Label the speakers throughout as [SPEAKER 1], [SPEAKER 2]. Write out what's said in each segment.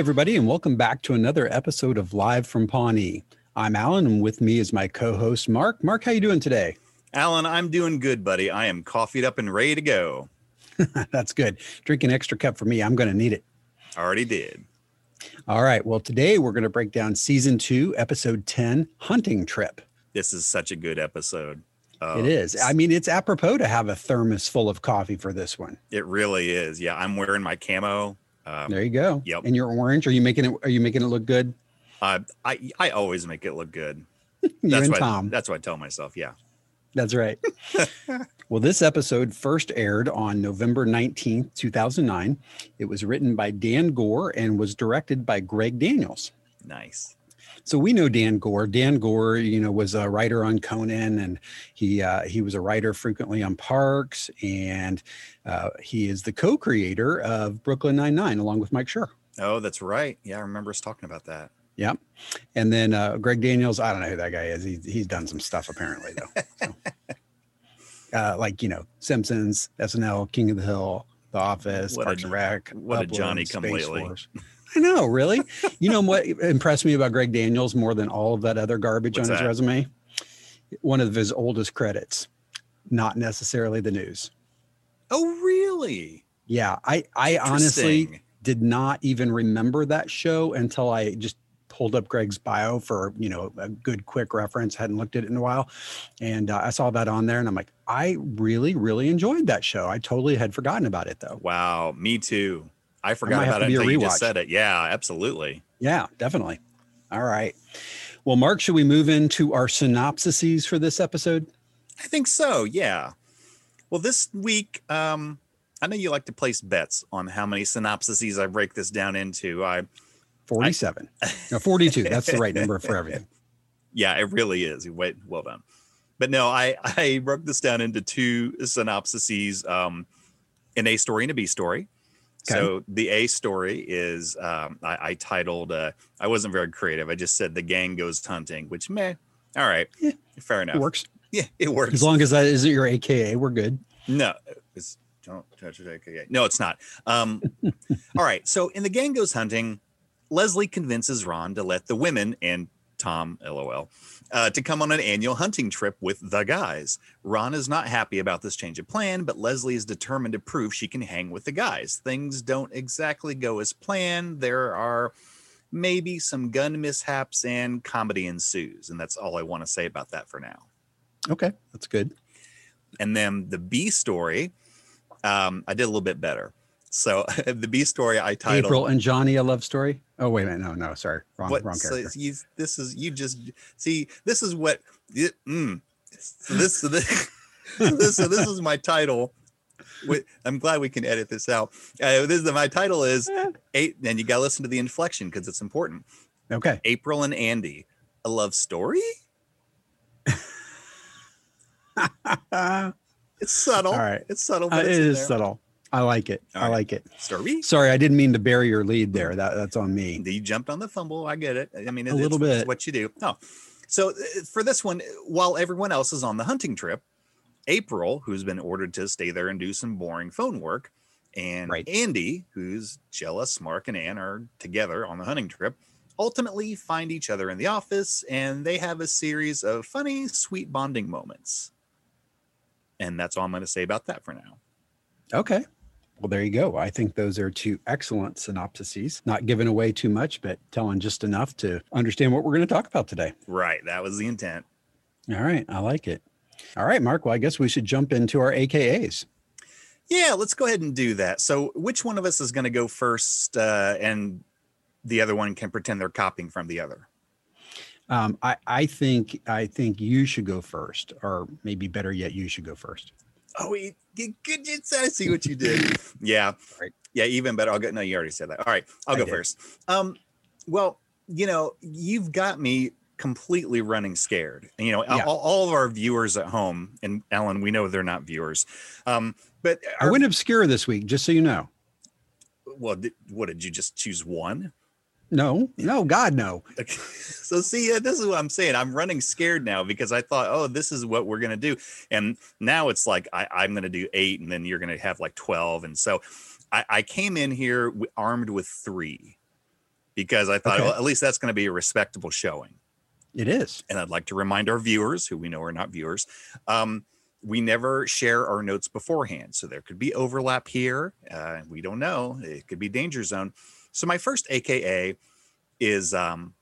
[SPEAKER 1] everybody, and welcome back to another episode of Live from Pawnee. I'm Alan, and with me is my co-host Mark. Mark, how you doing today?
[SPEAKER 2] Alan, I'm doing good, buddy. I am coffeeed up and ready to go.
[SPEAKER 1] That's good. Drink an extra cup for me. I'm going to need it.
[SPEAKER 2] Already did.
[SPEAKER 1] All right. Well, today we're going to break down season two, episode 10, Hunting Trip.
[SPEAKER 2] This is such a good episode. Uh,
[SPEAKER 1] it is. I mean, it's apropos to have a thermos full of coffee for this one.
[SPEAKER 2] It really is. Yeah, I'm wearing my camo.
[SPEAKER 1] Um, there you go.
[SPEAKER 2] Yep.
[SPEAKER 1] And you're orange. Are you making it? Are you making it look good?
[SPEAKER 2] Uh, I I always make it look good.
[SPEAKER 1] you
[SPEAKER 2] That's
[SPEAKER 1] and Tom.
[SPEAKER 2] that's what I tell myself. Yeah.
[SPEAKER 1] That's right. well, this episode first aired on November 19th, 2009. It was written by Dan Goor and was directed by Greg Daniels.
[SPEAKER 2] Nice.
[SPEAKER 1] So we know Dan Goor. Dan Goor, you know, was a writer on Conan, and he uh, he was a writer frequently on Parks, and uh, he is the co-creator of Brooklyn Nine Nine, along with Mike Schur.
[SPEAKER 2] Oh, that's right. Yeah, I remember us talking about that.
[SPEAKER 1] Yep. And then uh, Greg Daniels, I don't know who that guy is. He, he's done some stuff apparently, though. So. uh, like, you know, Simpsons, SNL, King of the Hill, The Office,
[SPEAKER 2] What a-
[SPEAKER 1] Parks and Rec.
[SPEAKER 2] what a Johnny come
[SPEAKER 1] Space
[SPEAKER 2] lately.
[SPEAKER 1] I know, really. you know what impressed me about Greg Daniels more than all of that other garbage
[SPEAKER 2] What's
[SPEAKER 1] on his
[SPEAKER 2] that?
[SPEAKER 1] resume? One of his oldest credits, not necessarily the news.
[SPEAKER 2] Oh, really?
[SPEAKER 1] Yeah, I, I honestly did not even remember that show until I just pulled up Greg's bio for you know a good quick reference. Hadn't looked at it in a while, and uh, I saw that on there, and I'm like, I really really enjoyed that show. I totally had forgotten about it though.
[SPEAKER 2] Wow. Me too. I forgot about
[SPEAKER 1] to
[SPEAKER 2] it until you just said it. Yeah, absolutely.
[SPEAKER 1] Yeah, definitely. All right. Well, Mark, should we move into our synopsises for this episode?
[SPEAKER 2] I think so. Yeah. Well, this week, um, I know you like to place bets on how many synopsises I break this down into. I
[SPEAKER 1] 47. no, 42. That's the right number for everything.
[SPEAKER 2] yeah, it really is. Wait, well done. But no, I I broke this down into two synopsises, um, an A story and a B story.
[SPEAKER 1] Okay.
[SPEAKER 2] So the A story is um, I, I titled. Uh, I wasn't very creative. I just said the gang goes hunting, which meh. All right,
[SPEAKER 1] Yeah,
[SPEAKER 2] fair enough.
[SPEAKER 1] It works.
[SPEAKER 2] Yeah, it works.
[SPEAKER 1] As long as that isn't your AKA, we're good.
[SPEAKER 2] No, it's don't touch it. AKA. No, it's not. Um, all right. So in the gang goes hunting, Leslie convinces Ron to let the women and Tom, lol, uh, to come on an annual hunting trip with the guys. Ron is not happy about this change of plan, but Leslie is determined to prove she can hang with the guys. Things don't exactly go as planned. There are maybe some gun mishaps and comedy ensues. And that's all I want to say about that for now.
[SPEAKER 1] Okay, that's good.
[SPEAKER 2] And then the B story, um, I did a little bit better. So the B story I titled
[SPEAKER 1] April and Johnny, a love story. Oh wait a minute, no, no, sorry, wrong,
[SPEAKER 2] what
[SPEAKER 1] wrong
[SPEAKER 2] so
[SPEAKER 1] character.
[SPEAKER 2] you, this is you just see this is what it, mm, so this so this so this, so this is my title. I'm glad we can edit this out. Uh, this is my title is eight, and you got to listen to the inflection because it's important.
[SPEAKER 1] Okay,
[SPEAKER 2] April and Andy, a love story.
[SPEAKER 1] uh,
[SPEAKER 2] It's subtle.
[SPEAKER 1] All right.
[SPEAKER 2] it's subtle.
[SPEAKER 1] Uh,
[SPEAKER 2] But
[SPEAKER 1] it
[SPEAKER 2] it's in
[SPEAKER 1] is subtle. I like it.
[SPEAKER 2] All
[SPEAKER 1] I
[SPEAKER 2] right.
[SPEAKER 1] like it.
[SPEAKER 2] Story.
[SPEAKER 1] Sorry, I didn't mean to bury your lead there. That that's on me.
[SPEAKER 2] You jumped on the fumble. I get it. I mean,
[SPEAKER 1] A little
[SPEAKER 2] it's
[SPEAKER 1] bit.
[SPEAKER 2] what you do. No. So uh, for this one, while everyone else is on the hunting trip, April, who's been ordered to stay there and do some boring phone work, and
[SPEAKER 1] Right.
[SPEAKER 2] Andy, who's jealous, Mark and Ann are together on the hunting trip, ultimately find each other in the office and they have a series of funny, sweet bonding moments. And that's all I'm going to say about that for now.
[SPEAKER 1] Okay. Well, there you go. I think those are two excellent synopses, Not giving away too much, but telling just enough to understand what we're going to talk about today.
[SPEAKER 2] Right. That was the intent.
[SPEAKER 1] All right. I like it. All right, Mark. Well, I guess we should jump into our AKAs.
[SPEAKER 2] Yeah, let's go ahead and do that. So, which one of us is going to go first, uh, and the other one can pretend they're copying from the other?
[SPEAKER 1] Um, I, I think I think you should go first, or maybe better yet, you should go first.
[SPEAKER 2] Oh, good. you said- I see what you did. yeah,
[SPEAKER 1] Right.
[SPEAKER 2] yeah, even better. I'll go. No, you already said that. All right, I'll
[SPEAKER 1] I
[SPEAKER 2] go
[SPEAKER 1] did.
[SPEAKER 2] first. Um, well, you know, you've got me completely running scared. And, you know,
[SPEAKER 1] Yeah.
[SPEAKER 2] all, all of our viewers at home, and Ellen, we know they're not viewers. Um, but
[SPEAKER 1] I went obscure this week, just so you know.
[SPEAKER 2] well, did, what did you just choose one?
[SPEAKER 1] No, no, God, no.
[SPEAKER 2] So see, uh, this is what I'm saying. I'm running scared now because I thought, oh, this is what we're gonna do, and now it's like I, I'm gonna do eight, and then you're gonna have like twelve, and so I, I came in here w- armed with three. because I thought
[SPEAKER 1] Okay.
[SPEAKER 2] well, at least that's going to be a respectable showing.
[SPEAKER 1] It is.
[SPEAKER 2] And I'd like to remind our viewers, who we know are not viewers, um, we never share our notes beforehand. So there could be overlap here. Uh, we don't know. It could be danger zone. So my first AKA is um,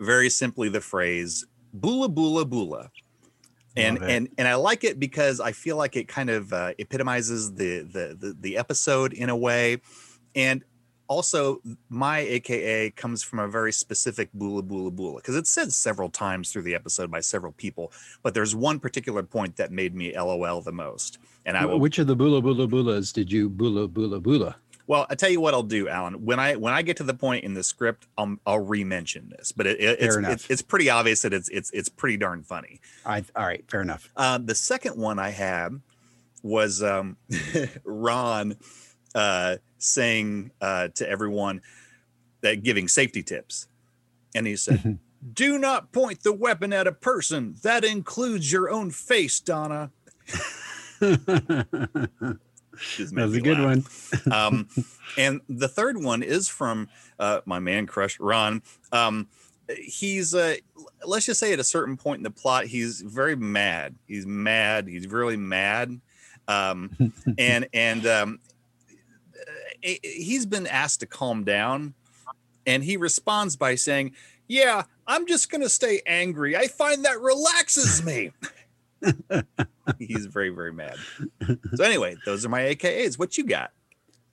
[SPEAKER 2] very simply the phrase "bula bula bula," and and and I like it because I feel like it kind of uh, epitomizes the, the the the episode in a way, and also my AKA comes from a very specific bula bula bula because it's said several times through the episode by several people, but there's one particular point that made me LOL the most, and I will
[SPEAKER 1] Which of the bula bula bulas did you bula bula bula?
[SPEAKER 2] Well, I tell you what I'll do, Alan. When I when I get to the point in the script, I'll I'll re-mention this, but it, it- it's, it's it's pretty obvious that it's it's it's pretty darn funny.
[SPEAKER 1] I all right, fair enough.
[SPEAKER 2] Um, the second one I had was um, Ron uh, saying uh, to everyone that giving safety tips, and he said, "Do not point the weapon at a person. That includes your own face, Donna." Just made
[SPEAKER 1] that was a good
[SPEAKER 2] laugh.
[SPEAKER 1] one.
[SPEAKER 2] um, and the third one is from uh, my man crush Ron. Um, he's uh, let's just say at a certain point in the plot, he's very mad. He's mad. He's really mad. Um, and and um, eh, he's been asked to calm down, and he responds by saying, "Yeah, I'm just gonna stay angry. I find that relaxes me." he's very very mad. So anyway, those are my AKAs. What you got?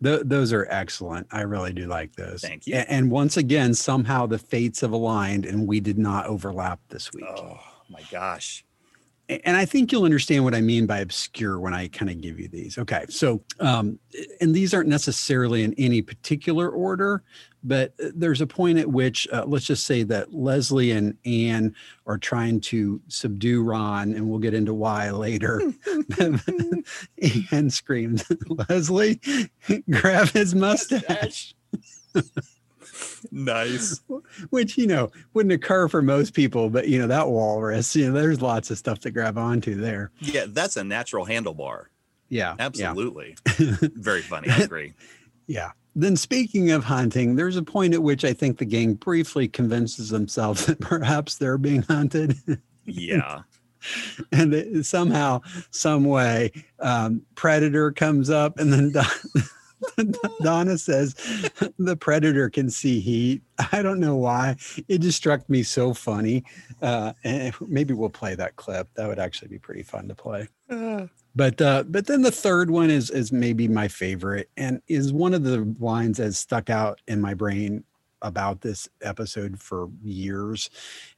[SPEAKER 1] Th- those are excellent. I really do like those.
[SPEAKER 2] Thank you.
[SPEAKER 1] A- And, once again, somehow the fates have aligned and we did not overlap this week.
[SPEAKER 2] Oh my gosh.
[SPEAKER 1] And I think you'll understand what I mean by obscure when I kind of give you these. Okay. So, um, and these aren't necessarily in any particular order, but uh, there's a point at which, uh, let's just say that Leslie and Ann are trying to subdue Ron, and we'll get into why later. Ann screams, Leslie, grab his mustache.
[SPEAKER 2] Nice.
[SPEAKER 1] which you know wouldn't occur for most people but you know that walrus you know there's lots of stuff to grab onto there
[SPEAKER 2] Yeah, that's a natural handlebar.
[SPEAKER 1] yeah yeah
[SPEAKER 2] Absolutely. Very funny. I agree.
[SPEAKER 1] yeah then speaking of hunting there's a point at which i think the gang briefly convinces themselves that perhaps they're being hunted
[SPEAKER 2] Yeah.
[SPEAKER 1] and somehow some way um, predator comes up and then donna says the predator can see heat. I don't know why. It just struck me so funny. Uh, and maybe we'll play that clip. That would actually be pretty fun to play. But uh, but then the third one is is maybe my favorite and is one of the lines that stuck out in my brain about this episode for years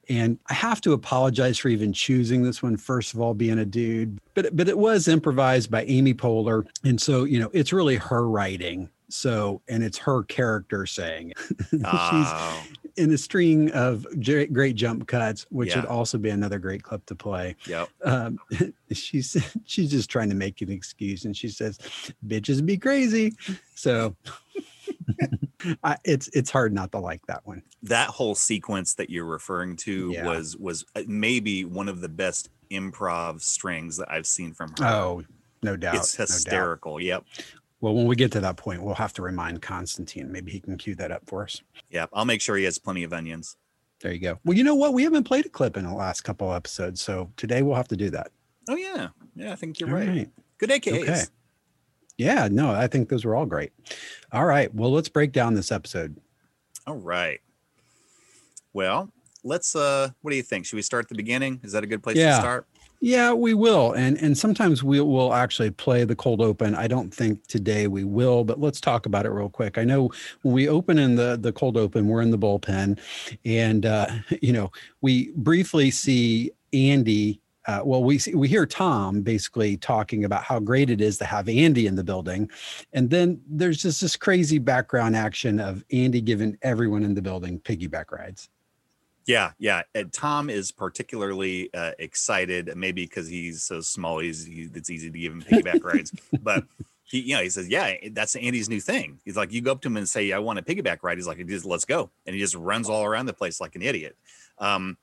[SPEAKER 1] and i have to apologize for even choosing this one first of all being a dude but but it was improvised by amy poehler. And so you know it's really her writing so and it's her character saying it. she's
[SPEAKER 2] Oh,
[SPEAKER 1] in a string of great jump cuts which would also be another great clip to play
[SPEAKER 2] yep.
[SPEAKER 1] um, she's she's just trying to make an excuse, and she says, "Bitches be crazy." So I, it's it's hard not to like that one.
[SPEAKER 2] That whole sequence that you're referring to
[SPEAKER 1] Yeah.
[SPEAKER 2] was was uh, maybe one of the best improv strings that I've seen from her.
[SPEAKER 1] Oh, no doubt.
[SPEAKER 2] it's
[SPEAKER 1] no doubt.
[SPEAKER 2] hysterical. Yep.
[SPEAKER 1] Well, when we get to that point, we'll have to remind Constantine. Maybe he can cue that up for us.
[SPEAKER 2] Yeah, I'll make sure he has plenty of onions.
[SPEAKER 1] There you go. Well, you know what? We haven't played a clip in the last couple episodes, so today we'll have to do that.
[SPEAKER 2] Oh yeah. Yeah, I think you're
[SPEAKER 1] All
[SPEAKER 2] right. Good AKAs.
[SPEAKER 1] Okay. Yeah, no, I think those were all great. All right. Well, let's break down this episode.
[SPEAKER 2] All right. Well, let's uh what do you think? Should we start at the beginning? Is that a good place
[SPEAKER 1] Yeah.
[SPEAKER 2] to start?
[SPEAKER 1] Yeah, we will. And and sometimes we will actually play the cold open. I don't think today we will, but let's talk about it real quick. I know when we open in the the cold open, we're in the bullpen and uh you know, we briefly see Andy uh, well, we see, we hear Tom basically talking about how great it is to have Andy in the building, and then there's just this crazy background action of Andy giving everyone in the building piggyback rides.
[SPEAKER 2] Yeah, yeah. And Tom is particularly uh, excited, maybe because he's so small. He's he, it's easy to give him piggyback rides. But he, you know, he says, "Yeah, that's Andy's new thing." He's like, you go up to him and say, "I want a piggyback ride." He's like, "Just let's go," and he just runs all around the place like an idiot. Um,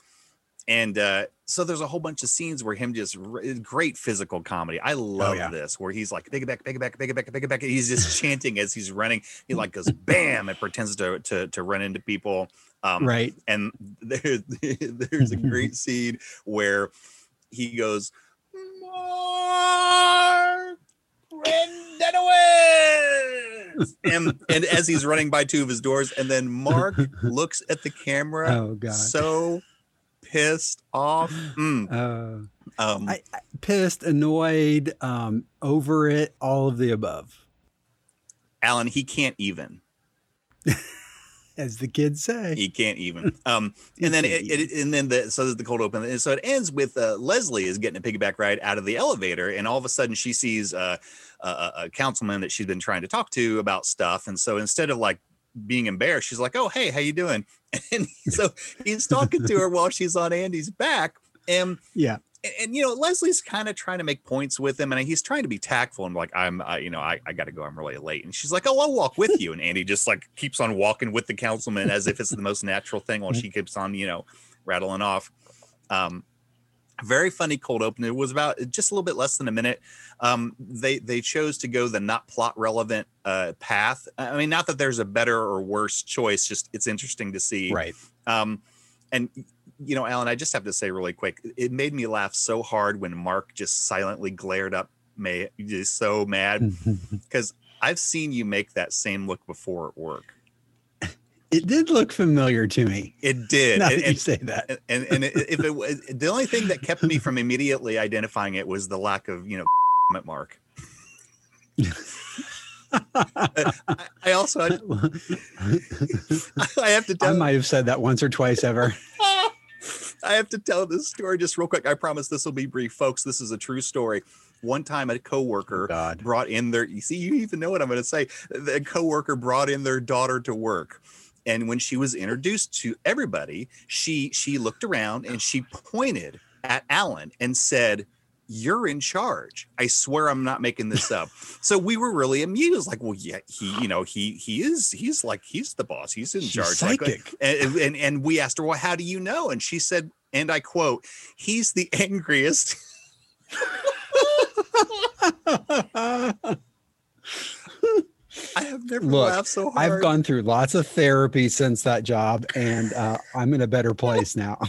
[SPEAKER 2] and uh, so there's a whole bunch of scenes where him just great physical comedy. I love
[SPEAKER 1] yeah.
[SPEAKER 2] this where he's like pick it back, pick it back, pick it back, pick it back. He's just chanting as he's running. He like goes bam and pretends to to to run into people. Um,
[SPEAKER 1] right.
[SPEAKER 2] and there, there's a great scene where he goes, Mark Brendanawicz! and and as he's running by two of his doors, and then Mark looks at the camera,
[SPEAKER 1] Oh god.
[SPEAKER 2] so pissed off. Mm,
[SPEAKER 1] uh,
[SPEAKER 2] um,
[SPEAKER 1] I, I pissed, annoyed, um, over it, all of the above,
[SPEAKER 2] Alan, he can't even.
[SPEAKER 1] As the kids say.
[SPEAKER 2] He can't even. Um, and then it, it, and then the so the cold open, and so it ends with uh, Leslie is getting a piggyback ride out of the elevator, and all of a sudden she sees uh, a, a councilman that she's been trying to talk to about stuff, and so instead of like being embarrassed, she's like, "Oh, hey, how you doing?" And so he's talking to her while she's on Andy's back, and
[SPEAKER 1] yeah.
[SPEAKER 2] And, and, you know leslie's kind of trying to make points with him and he's trying to be tactful and like i'm uh, you know i, I gotta go i'm really late and she's like oh i'll walk with you and andy just like keeps on walking with the councilman as if it's the most natural thing while she keeps on you know rattling off. Um very funny cold open it was about just a little bit less than a minute. Um they they chose to go the not plot relevant uh path. I mean not that there's a better or worse choice just it's interesting to see.
[SPEAKER 1] Right.
[SPEAKER 2] um, and you know, Alan, I just have to say really quick, it made me laugh so hard when Mark just silently glared up, May just so mad because I've seen you make that same look before at work.
[SPEAKER 1] it did look familiar to me.
[SPEAKER 2] It did,
[SPEAKER 1] Now
[SPEAKER 2] and,
[SPEAKER 1] that you
[SPEAKER 2] and,
[SPEAKER 1] say that.
[SPEAKER 2] and, and it- if it was the only thing that kept me from immediately identifying it was the lack of you know at Mark. I, I also I, I have to
[SPEAKER 1] I might have said that once or twice ever.
[SPEAKER 2] I have to tell this story just real quick. I promise this will be brief, folks. This is a true story. One time, a coworker oh,
[SPEAKER 1] God.
[SPEAKER 2] brought in their. You see, you even know what I'm going to say. The coworker brought in their daughter to work, and when she was introduced to everybody, she she looked around and she pointed at Alan and said, "You're in charge. I swear I'm not making this up." so we were really amused. Like, well, yeah, he, you know, he he is he's like he's the boss. He's in
[SPEAKER 1] She's
[SPEAKER 2] charge. Like,
[SPEAKER 1] psychic.
[SPEAKER 2] and, and and we asked her, well, how do you know? And she said, and I quote, he's the angriest. I have never
[SPEAKER 1] Look,
[SPEAKER 2] laughed so hard.
[SPEAKER 1] I've gone through lots of therapy since that job, and uh, I'm in a better place now.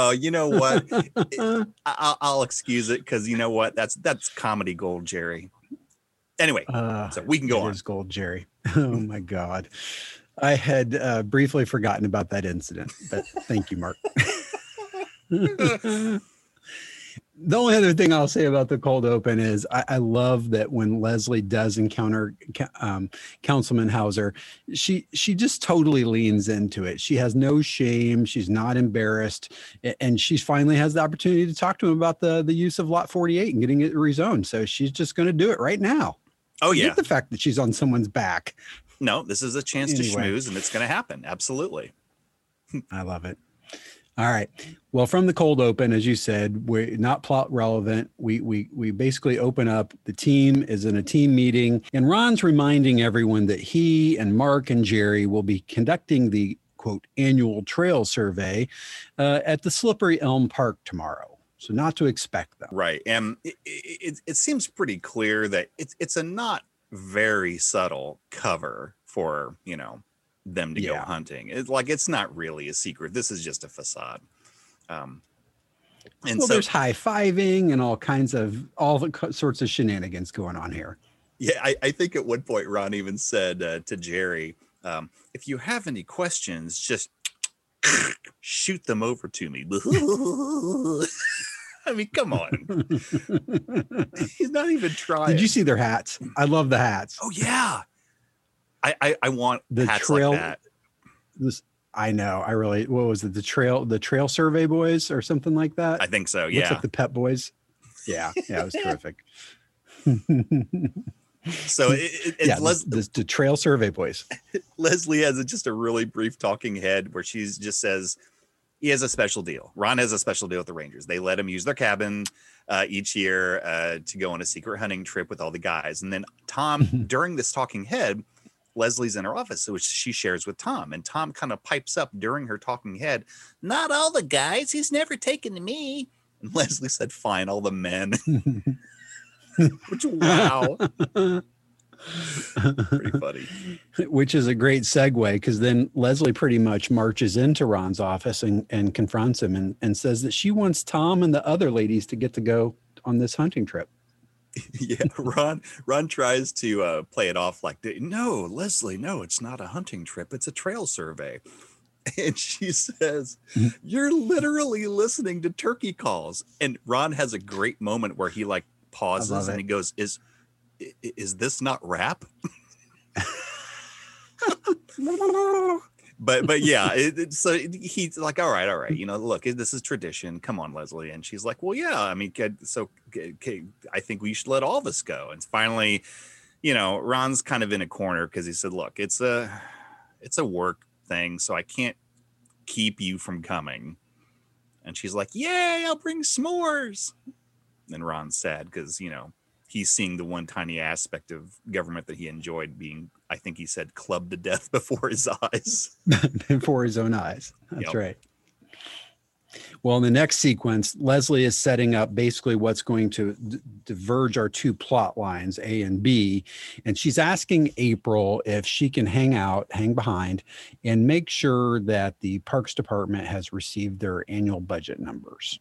[SPEAKER 2] Oh, you know what? I- I'll, I'll excuse it because you know what? That's that's comedy gold, Jerry. Anyway,
[SPEAKER 1] Uh,
[SPEAKER 2] so we can go
[SPEAKER 1] it
[SPEAKER 2] on.
[SPEAKER 1] is gold, Jerry. Oh my God. I had uh, briefly forgotten about that incident, but thank you, Mark. the only other thing I'll say about the cold open is I, I love that when Leslie does encounter um, Councilman Hauser, she she just totally leans into it. She has no shame. She's not embarrassed, and she finally has the opportunity to talk to him about the the use of Lot 48 and getting it rezoned. So she's just going to do it right now.
[SPEAKER 2] Oh
[SPEAKER 1] Forget
[SPEAKER 2] yeah,
[SPEAKER 1] the fact that she's on someone's back.
[SPEAKER 2] no, this is a chance to
[SPEAKER 1] Anyway.
[SPEAKER 2] schmooze, and it's going to happen. Absolutely.
[SPEAKER 1] I love it. All right. Well, from the cold open, as you said, we're not plot relevant. We we we basically open up. The team is in a team meeting, and Ron's reminding everyone that he and Mark and Jerry will be conducting the quote annual trail survey uh, at the Slippery Elm Park tomorrow. So not to expect them.
[SPEAKER 2] Right. And it, it, it seems pretty clear that it's it's a not very subtle cover for, you know, them to go hunting. It's like it's not really a secret. This is just a facade. Um and
[SPEAKER 1] well,
[SPEAKER 2] so
[SPEAKER 1] there's high fiving and all kinds of all the sorts of shenanigans going on here.
[SPEAKER 2] yeah, I, I think at one point Ron even said uh, to Jerry, um, if you have any questions, just shoot them over to me. I mean, come on. He's not even trying.
[SPEAKER 1] Did you see their hats? I love the hats.
[SPEAKER 2] Oh yeah. I I, I want
[SPEAKER 1] The
[SPEAKER 2] hats
[SPEAKER 1] trail-
[SPEAKER 2] like that.
[SPEAKER 1] this I know. I really what was it? The trail the trail survey boys or something like that?
[SPEAKER 2] I think so.
[SPEAKER 1] Looks
[SPEAKER 2] Yeah.
[SPEAKER 1] like the pet boys. Yeah, yeah, it was terrific.
[SPEAKER 2] So it, it, it's
[SPEAKER 1] yeah,
[SPEAKER 2] Les-
[SPEAKER 1] the, the, trail survey boys.
[SPEAKER 2] Leslie has a, just a really brief talking head where she just says he has a special deal. Ron has a special deal with the Rangers. They let him use their cabin uh, each year uh, to go on a secret hunting trip with all the guys. And then Tom, during this talking head, Leslie's in her office, which she shares with Tom. And Tom kind of pipes up during her talking head, Not all the guys. He's never taken to me. And Leslie said, Fine, all the men. which, wow. Pretty funny.
[SPEAKER 1] Which is a great segue because then Leslie pretty much marches into Ron's office and, and confronts him and, and says that she wants Tom and the other ladies to get to go on this hunting trip.
[SPEAKER 2] yeah, Ron Ron tries to uh, play it off like, no, Leslie, no, it's not a hunting trip, it's a trail survey. And she says, mm-hmm. You're literally listening to turkey calls. And Ron has a great moment where he like pauses and he goes, Is is this not rap? but but yeah, it, it, so he's like, all right, all right, you know, look, this is tradition. Come on, Leslie, and she's like, well, yeah, I mean, so I think we should let all of us go. And finally, you know, Ron's kind of in a corner because he said, look, it's a it's a work thing, so I can't keep you from coming. And she's like, yay, I'll bring s'mores. And Ron's sad because you know he's seeing the one tiny aspect of government that he enjoyed being i think he said clubbed to death before his eyes.
[SPEAKER 1] Before his own eyes. That's yep. right. Well in the next sequence leslie is setting up basically what's going to d- diverge our two plot lines a and b and she's asking april if she can hang out hang behind and make sure that the parks department has received their annual budget numbers.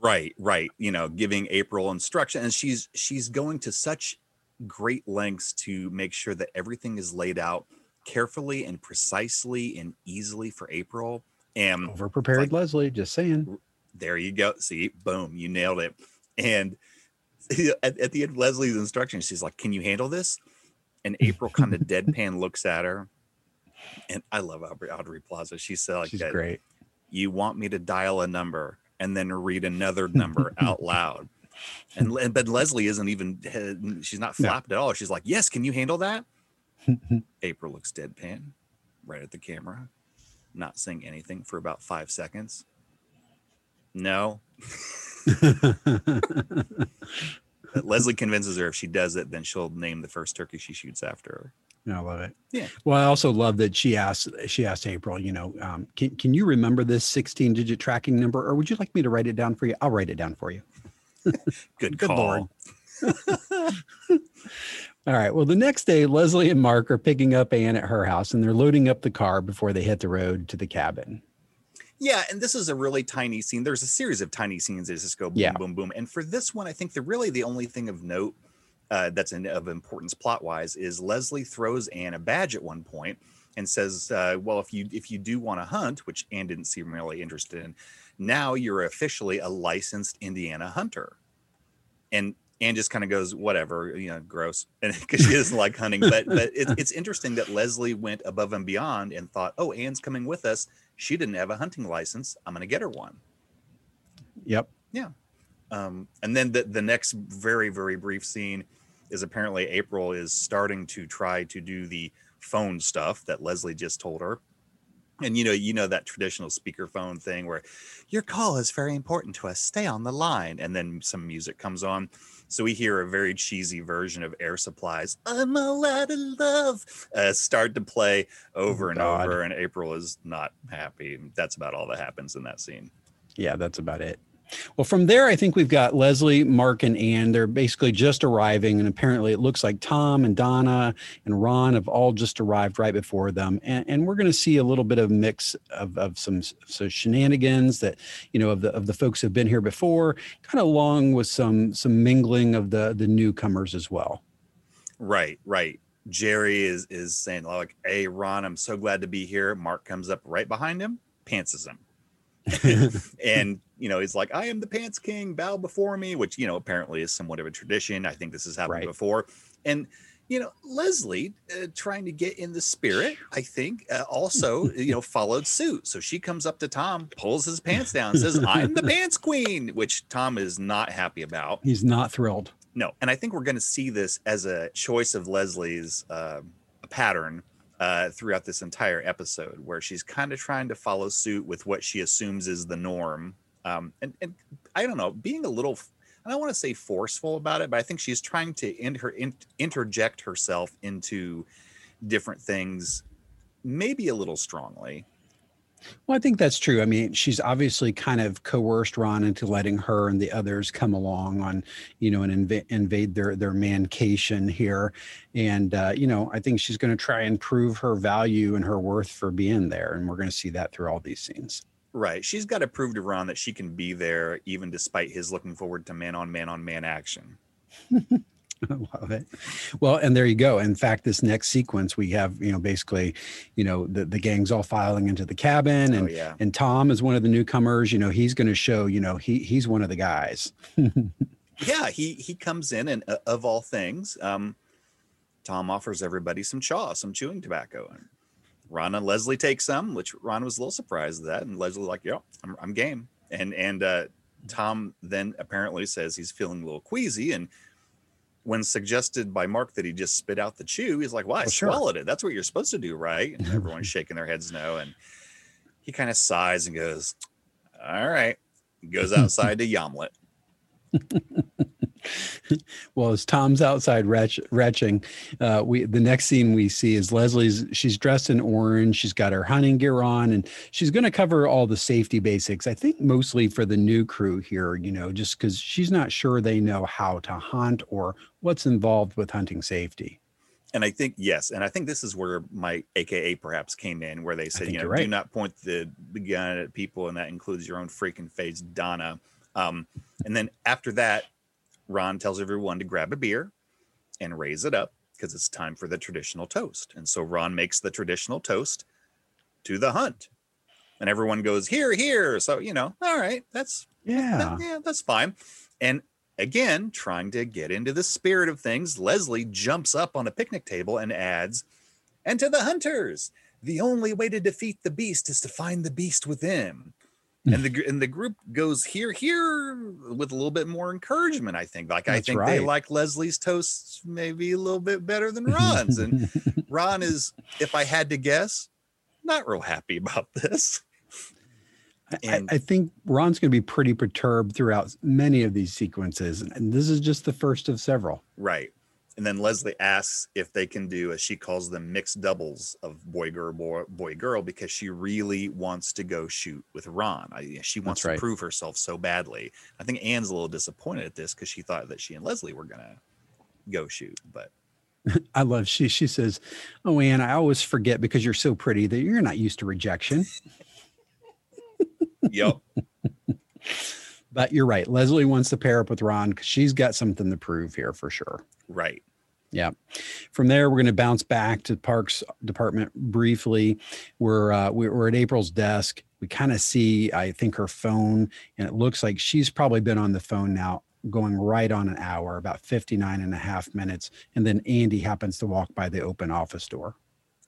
[SPEAKER 2] Right right. You know giving april instruction and she's she's going to such great lengths to make sure that everything is laid out carefully and precisely and easily for april and
[SPEAKER 1] over prepared like, leslie just saying.
[SPEAKER 2] there you go see boom you nailed it. And at, at the end of leslie's instructions she's like can you handle this? And april kind of deadpan looks at her and i love aubrey, aubrey plaza she said like
[SPEAKER 1] she's great.
[SPEAKER 2] You want me to dial a number and then read another number out loud. And, but Leslie isn't even she's not flapped no. at all. She's like, "Yes, can you handle that?" April looks deadpan, right at the camera, not saying anything for about five seconds. No. Leslie convinces her if she does it, then she'll name the first turkey she shoots after her.
[SPEAKER 1] I love it.
[SPEAKER 2] Yeah.
[SPEAKER 1] Well, I also love that she asked she asked April, you know, um, can can you remember this 16 digit tracking number, or would you like me to write it down for you? I'll write it down for you.
[SPEAKER 2] Good, Good call.
[SPEAKER 1] All right. Well, the next day, Leslie and Mark are picking up Ann at her house, and they're loading up the car before they hit the road to the cabin.
[SPEAKER 2] Yeah, and this is a really tiny scene. There's a series of tiny scenes that just go boom, yeah. boom, boom. And for this one, I think the really the only thing of note uh, that's in, of importance plot wise is Leslie throws Ann a badge at one point and says, uh, "Well, if you if you do want to hunt, which Ann didn't seem really interested in, now you're officially a licensed Indiana hunter." And Ann just kind of goes, "Whatever, you know, gross," and because she doesn't like hunting. But but it, it's interesting that Leslie went above and beyond and thought, "Oh, Ann's coming with us. She didn't have a hunting license. I'm going to get her one."
[SPEAKER 1] Yep.
[SPEAKER 2] Yeah. Um, and then the the next very very brief scene is apparently April is starting to try to do the phone stuff that Leslie just told her. And you know, you know that traditional speakerphone thing where your call is very important to us. Stay on the line, and then some music comes on. So we hear a very cheesy version of Air Supply's "I'm all out of love" uh, start to play over oh, and God. over, and April is not happy. That's about all that happens in that scene.
[SPEAKER 1] Yeah, that's about it. Well, from there, I think we've got Leslie, Mark, and Ann. They're basically just arriving, and apparently it looks like Tom and Donna and Ron have all just arrived right before them. And, and we're going to see a little bit of mix of, of some so shenanigans that you know of the of the folks who've been here before, kind of along with some some mingling of the the newcomers as well.
[SPEAKER 2] Right, right. Jerry is is saying like, "Hey, Ron, I'm so glad to be here." Mark comes up right behind him, pantses him and you know he's like i am the pants king bow before me which you know apparently is somewhat of a tradition. I think this has happened right. before. And you know leslie uh, trying to get in the spirit i think uh, also you know followed suit. So she comes up to tom pulls his pants down says i'm the pants queen which tom is not happy about.
[SPEAKER 1] He's not thrilled.
[SPEAKER 2] No. And i think we're going to see this as a choice of leslie's uh, pattern uh, throughout this entire episode, where she's kind of trying to follow suit with what she assumes is the norm. Um, and, and I don't know, being a little, I don't want to say forceful about it, but I think she's trying to in her in, interject herself into different things, maybe a little strongly.
[SPEAKER 1] Well, I think that's true. I mean, she's obviously kind of coerced Ron into letting her and the others come along on, you know, and inv- invade their their mancation here, and uh, you know, I think she's going to try and prove her value and her worth for being there, and we're going to see that through all these scenes.
[SPEAKER 2] Right. She's got to prove to Ron that she can be there even despite his looking forward to man on man on man action.
[SPEAKER 1] I love it. Well, and there you go. In fact, this next sequence we have, you know, basically, you know, the, the gang's all filing into the cabin and
[SPEAKER 2] oh, yeah.
[SPEAKER 1] and Tom is one of the newcomers, you know, he's going to show, you know, he he's one of the guys.
[SPEAKER 2] yeah, he he comes in and uh, of all things, um Tom offers everybody some chaw, some chewing tobacco and Ron and Leslie take some, which Ron was a little surprised at that and Leslie like, "Yeah, I'm I'm game." And and uh Tom then apparently says he's feeling a little queasy and when suggested by Mark that he just spit out the chew, he's like, "Well, I well, swallowed sure. it. That's what you're supposed to do, right?" And everyone's shaking their heads no, and he kind of sighs and goes, "All right." Goes outside to Yamlet.
[SPEAKER 1] well, as Tom's outside retch, retching, uh, we the next scene we see is Leslie's. She's dressed in orange. She's got her hunting gear on, and she's going to cover all the safety basics. I think mostly for the new crew here, you know, just because she's not sure they know how to hunt or what's involved with hunting safety.
[SPEAKER 2] And I think yes, and I think this is where my AKA perhaps came in, where they said, you know, right. do not point the, gun at people, and that includes your own freaking face, Donna. Um, and then after that, Ron tells everyone to grab a beer and raise it up because it's time for the traditional toast. And so Ron makes the traditional toast to the hunt. And everyone goes, here, here. So, you know, all right, that's
[SPEAKER 1] yeah,
[SPEAKER 2] that, yeah, that's fine. And again, trying to get into the spirit of things, Leslie jumps up on a picnic table and adds, and to the hunters, the only way to defeat the beast is to find the beast within. Mm. And the and the group goes here here with a little bit more encouragement i think. Like That's i think right. they like leslie's toasts maybe a little bit better than ron's. And ron is if i had to guess not real happy about this
[SPEAKER 1] and, I, I think ron's going to be pretty perturbed throughout many of these sequences and this is just the first of several
[SPEAKER 2] right and then Leslie asks if they can do, as she calls them, mixed doubles of boy girl boy, boy girl because she really wants to go shoot with Ron. I, she wants to prove herself so badly. I think Ann's a little disappointed at this because she thought that she and Leslie were gonna go shoot, but.
[SPEAKER 1] I love she she says, "Oh Ann, I always forget because you're so pretty that you're not used to rejection."
[SPEAKER 2] yep.
[SPEAKER 1] but you're right. Leslie wants to pair up with Ron because she's got something to prove here for sure.
[SPEAKER 2] Right.
[SPEAKER 1] Yeah. From there, we're going to bounce back to Parks Department briefly. We're uh, we're at April's desk. We kind of see, I think, her phone, and it looks like she's probably been on the phone now going right on an hour, about 59 and a half minutes. And then Andy happens to walk by the open office door.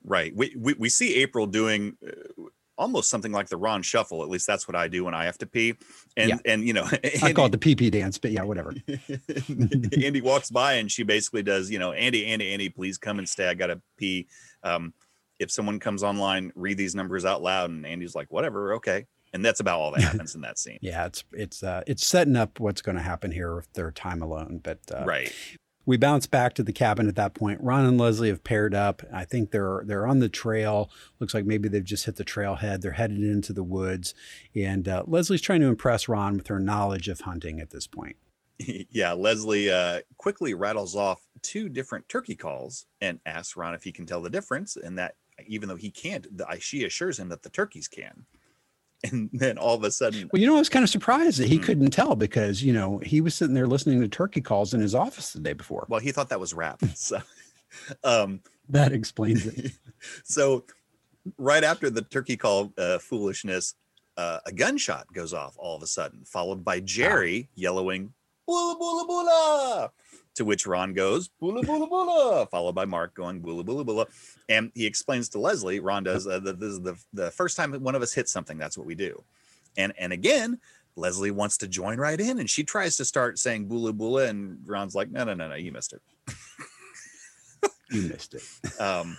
[SPEAKER 2] Right. We, we, we see April doing uh, almost something like the Ron Shuffle. At least that's what I do when I have to pee. And yeah. and you know,
[SPEAKER 1] Andy, I call it the pee pee dance, but yeah, whatever.
[SPEAKER 2] Andy walks by and she basically does, you know, Andy, Andy, Andy, please come and stay. I gotta pee. Um, if someone comes online, read these numbers out loud, and Andy's like, whatever, okay. And that's about all that happens in that scene.
[SPEAKER 1] yeah, it's it's uh, it's setting up what's going to happen here with their time alone. But uh,
[SPEAKER 2] right,
[SPEAKER 1] we bounce back to the cabin at that point. Ron and Leslie have paired up. I think they're they're on the trail. Looks like maybe they've just hit the trailhead. They're headed into the woods, and uh, Leslie's trying to impress Ron with her knowledge of hunting at this point.
[SPEAKER 2] Yeah, Leslie uh, quickly rattles off two different turkey calls and asks Ron if he can tell the difference, and that even though he can't, she assures him that the turkeys can and then all of a sudden
[SPEAKER 1] well you know i was kind of surprised that he mm-hmm. couldn't tell because you know he was sitting there listening to turkey calls in his office the day before
[SPEAKER 2] well he thought that was rap so um
[SPEAKER 1] that explains it
[SPEAKER 2] so right after the turkey call uh, foolishness uh, a gunshot goes off all of a sudden followed by jerry ah. yellowing bula bula bula to which Ron goes, bula, bula, bula, followed by Mark going, bula, bula, bula. And he explains to Leslie, Ron does, uh, that this is the, the first time one of us hits something, that's what we do. And, and again, Leslie wants to join right in and she tries to start saying bula, bula. And Ron's like, no, no, no, no, you missed it.
[SPEAKER 1] you missed it.
[SPEAKER 2] Um,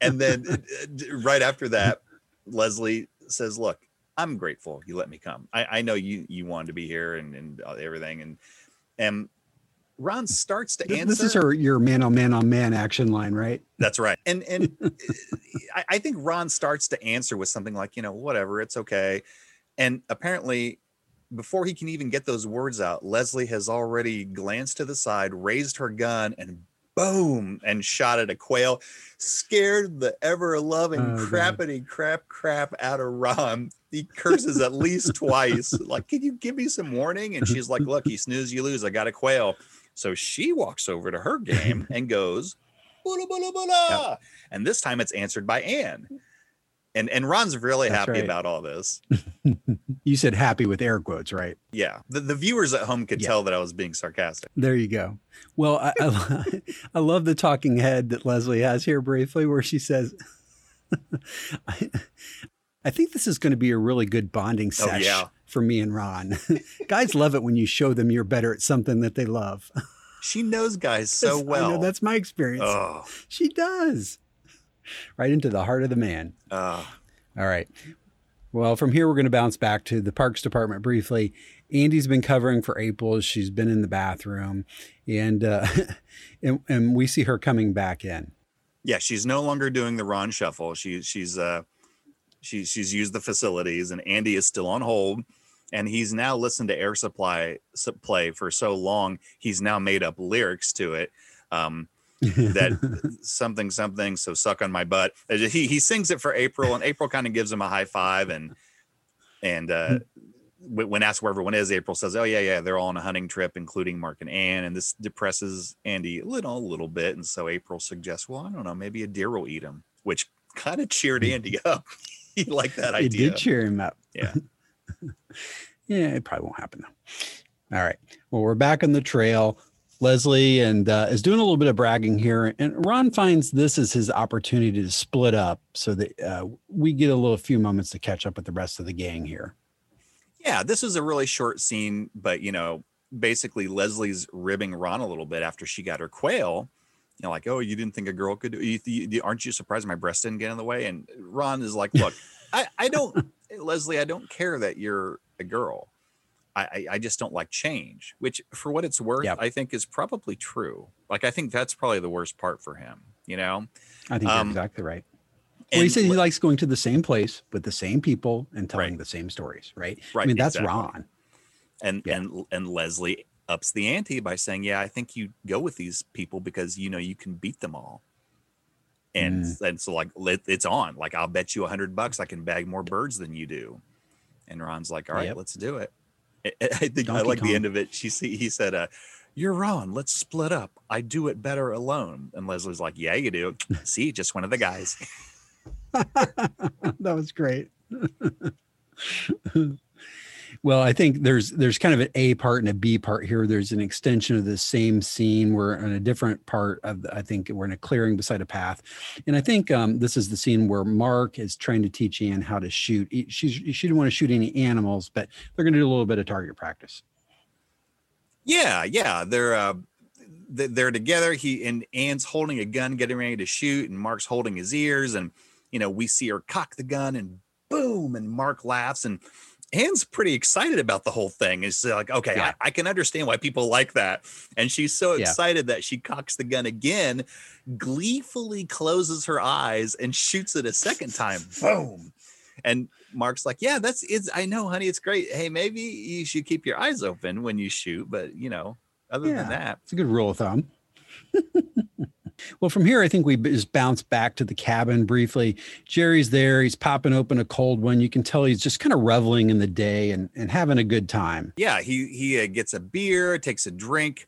[SPEAKER 2] and then uh, right after that, Leslie says, look, I'm grateful you let me come. I, I know you you wanted to be here and, and everything. And and Ron starts to answer.
[SPEAKER 1] this is her your man on man on man action line, right?
[SPEAKER 2] That's right. And and I, I think Ron starts to answer with something like, you know, whatever, it's okay. And apparently, before he can even get those words out, Leslie has already glanced to the side, raised her gun, and boom, and shot at a quail, scared the ever loving
[SPEAKER 1] Oh, God.
[SPEAKER 2] crap crap out of Ron. He curses at least twice. Like, can you give me some warning? And she's like, look, you snooze, you lose. I got a quail. So she walks over to her game and goes, bula, bula, bula. And this time it's answered by Ann. And and Ron's really
[SPEAKER 1] That's
[SPEAKER 2] happy
[SPEAKER 1] right.
[SPEAKER 2] about all this.
[SPEAKER 1] You said happy with air quotes, right?
[SPEAKER 2] Yeah. The, the viewers at home could
[SPEAKER 1] Yeah.
[SPEAKER 2] tell that I was being sarcastic.
[SPEAKER 1] There you go. Well, I, I, I love the talking head that Leslie has here briefly, where she says, I, I think this is going to be a really good bonding
[SPEAKER 2] Oh,
[SPEAKER 1] session
[SPEAKER 2] yeah.
[SPEAKER 1] For me and Ron. Guys love it when you show them you're better at something that they love.
[SPEAKER 2] She knows guys so well.
[SPEAKER 1] know that's my experience.
[SPEAKER 2] oh,
[SPEAKER 1] She does. Right into the heart of the man.
[SPEAKER 2] uh,
[SPEAKER 1] All right. Well, from here, we're going to bounce back to the Parks Department briefly. Andy's been covering for April. She's been in the bathroom, and uh, and, and we see her coming back in.
[SPEAKER 2] yeah, she's no longer doing the Ron shuffle. She she's uh she she's used the facilities and Andy is still on hold. And he's now listened to Air Supply play for so long, he's now made up lyrics to it. Um, that something something so suck on my butt Uh, he he sings it for april and april kind of gives him a high five and and uh when when asked where everyone is april says oh yeah yeah they're all on a hunting trip including mark and ann and this depresses andy a little a little bit and so april suggests well i don't know maybe a deer will eat him which kind of cheered andy up he liked that idea.
[SPEAKER 1] it did cheer him up.
[SPEAKER 2] Yeah.
[SPEAKER 1] yeah, it probably won't happen though. All right. Well, we're back on the trail. Leslie and uh, is doing a little bit of bragging here, and Ron finds this as his opportunity to split up so that uh, we get a little few moments to catch up with the rest of the gang here.
[SPEAKER 2] yeah this is a really short scene but you know basically leslie's ribbing ron a little bit after she got her quail you know like oh you didn't think a girl could do you, you, aren't you surprised my breast didn't get in the way and ron is like look i i don't leslie i don't care that you're a girl I, I I just don't like change, which for what it's worth. I think is probably true. Like I think that's probably the worst part for him, you know.
[SPEAKER 1] I think
[SPEAKER 2] Um,
[SPEAKER 1] you're exactly right. Well, he said he likes going to the same place with the same people and telling
[SPEAKER 2] Right.
[SPEAKER 1] the same stories, right?
[SPEAKER 2] Right.
[SPEAKER 1] I mean, that's
[SPEAKER 2] exactly.
[SPEAKER 1] Ron.
[SPEAKER 2] and
[SPEAKER 1] Yeah.
[SPEAKER 2] and and Leslie ups the ante by saying, "Yeah, I think you go with these people because you know you can beat them all." And
[SPEAKER 1] Mm.
[SPEAKER 2] and so like let- it's on. Like I'll bet you a hundred bucks I can bag more birds than you do. And Ron's like, "All right,
[SPEAKER 1] Yep.
[SPEAKER 2] let's do it." I, I I think I
[SPEAKER 1] Donkey
[SPEAKER 2] like the end of it. She see he said, uh, "You're Ron. Let's split up. I do it better alone." And Leslie's like, "Yeah, you do. see, just one of the guys."
[SPEAKER 1] that was great. Well, I think there's there's kind of an A part and a B part here. There's an extension of the same scene. We're in a different part of. The, I think we're in a clearing beside a path, and I think um, this is the scene where Mark is trying to teach Ann how to shoot. He- She's she didn't want to shoot any animals, but they're going to do a little bit of target practice.
[SPEAKER 2] Yeah, yeah, they're uh, they're together. He and Ann's holding a gun, getting ready to shoot, and Mark's holding his ears, and you know we see her cock the gun, and boom, and Mark laughs, and Ann's pretty excited about the whole thing. It's uh, like, okay,
[SPEAKER 1] Yeah.
[SPEAKER 2] I, I can understand why people like that, and she's so
[SPEAKER 1] Yeah.
[SPEAKER 2] excited that she cocks the gun again, gleefully closes her eyes and shoots it a second time. Boom. And Mark's like, yeah, that's it's. I know, honey, it's great. Hey, maybe you should keep your eyes open when you shoot, but you know, other
[SPEAKER 1] Yeah.
[SPEAKER 2] than that,
[SPEAKER 1] It's a good rule of thumb. well, from here, I think we just bounce back to the cabin briefly. Jerry's there. He's popping open a cold one. You can tell he's just kind of reveling in the day and, and having a good time.
[SPEAKER 2] yeah, he he uh, gets a beer, takes a drink.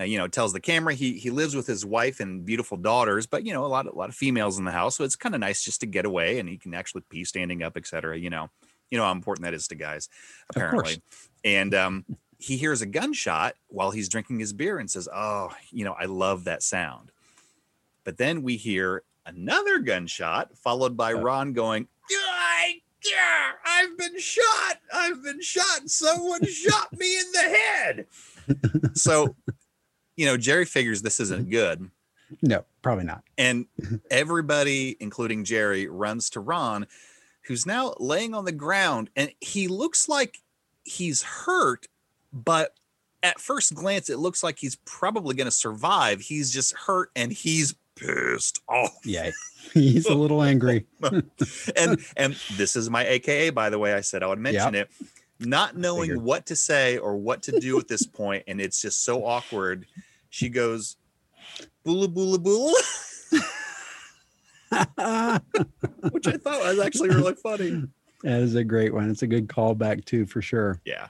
[SPEAKER 2] Uh, you know, tells the camera he he lives with his wife and beautiful daughters, but you know, a lot of a lot of females in the house, so it's kind of nice just to get away and he can actually pee standing up, etc. You know, you know how important that is to guys, apparently. And um, he hears a gunshot while he's drinking his beer and says, "Oh, you know, I love that sound." But then we hear another gunshot, followed by
[SPEAKER 1] Oh.
[SPEAKER 2] Ron going, "I, yeah, I've been shot. I've been shot. Someone shot me in the head." So, you know, Jerry figures this isn't mm-hmm. good.
[SPEAKER 1] No, probably not.
[SPEAKER 2] And everybody, including Jerry, runs to Ron, who's now laying on the ground. And he looks like he's hurt, but at first glance, it looks like he's probably going to survive. He's just hurt and he's pissed off.
[SPEAKER 1] Yeah, he's a little angry.
[SPEAKER 2] Oh, and and this is my AKA, by the way. I said I would mention
[SPEAKER 1] Yep.
[SPEAKER 2] it. Not knowing what to say or what to do at this point, and it's just so awkward. She goes, "Boola boola boola,"
[SPEAKER 1] that
[SPEAKER 2] which I thought was actually really funny.
[SPEAKER 1] That is a great one. It's a good callback too, for sure.
[SPEAKER 2] Yeah.